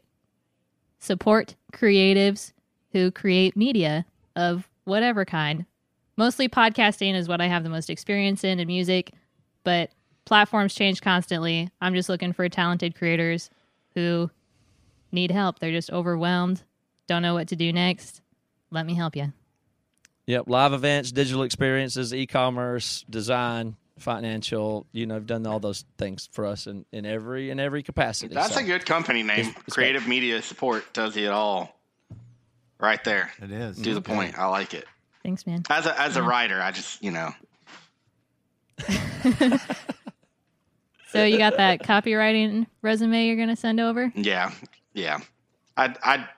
support creatives who create media of whatever kind. Mostly podcasting is what I have the most experience in and music, but platforms change constantly. I'm just looking for talented creators who need help. They're just overwhelmed, don't know what to do next. Let me help you. Yep, live events, digital experiences, e-commerce, design, financial. You know, I've done all those things for us in, in every in every capacity. That's so. a good company name. It's- it's Creative Media Support does it all. Right there. It is. To the point. I like it. Thanks, man. As a as a writer, I just you know So you got that copywriting resume you're gonna send over? yeah yeah. I I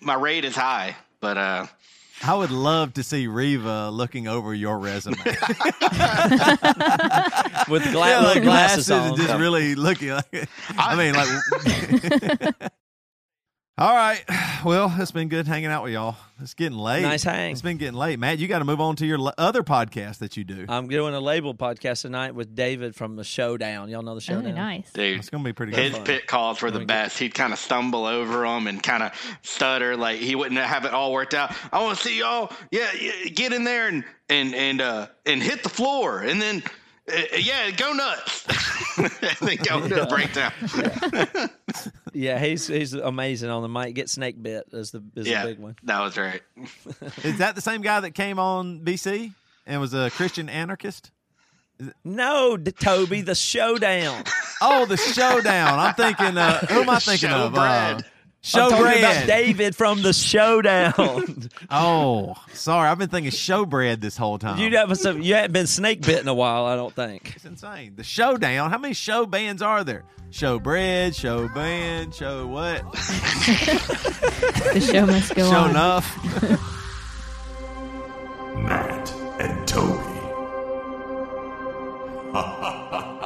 my rate is high, but uh I would love to see Reva looking over your resume. with gla- Yeah, like glasses, on. and just really looking like. I mean, like. All right. Well, it's been good hanging out with y'all. It's getting late. Nice hang. It's been getting late, Matt. You got to move on to your l- other podcast that you do. I'm doing a label podcast tonight with David from the Showdown. Y'all know the Oh, Showdown. nice. dude. It's gonna be pretty good. His good. pit calls were the best. He'd kind of stumble over them and kind of stutter, like he wouldn't have it all worked out. I want to see y'all, yeah, yeah, get in there and and and uh and hit the floor, and then yeah, go nuts, and then go into a breakdown. Yeah, he's he's amazing on the mic. Get snake bit is the is yeah, the big one. that was right. Is that the same guy that came on BC and was a Christian anarchist? No, D- Toby, the Showdown. Oh, the Showdown. I'm thinking. Uh, who am I thinking of? Uh, Talking about David from the showdown. oh, sorry. I've been thinking showbread this whole time. You haven't, you haven't been snake bit in a while, I don't think. It's insane. The showdown. How many show bands are there? Showbread, Showband, show band, show what? the show must go show on. Show enough. Matt and Toby.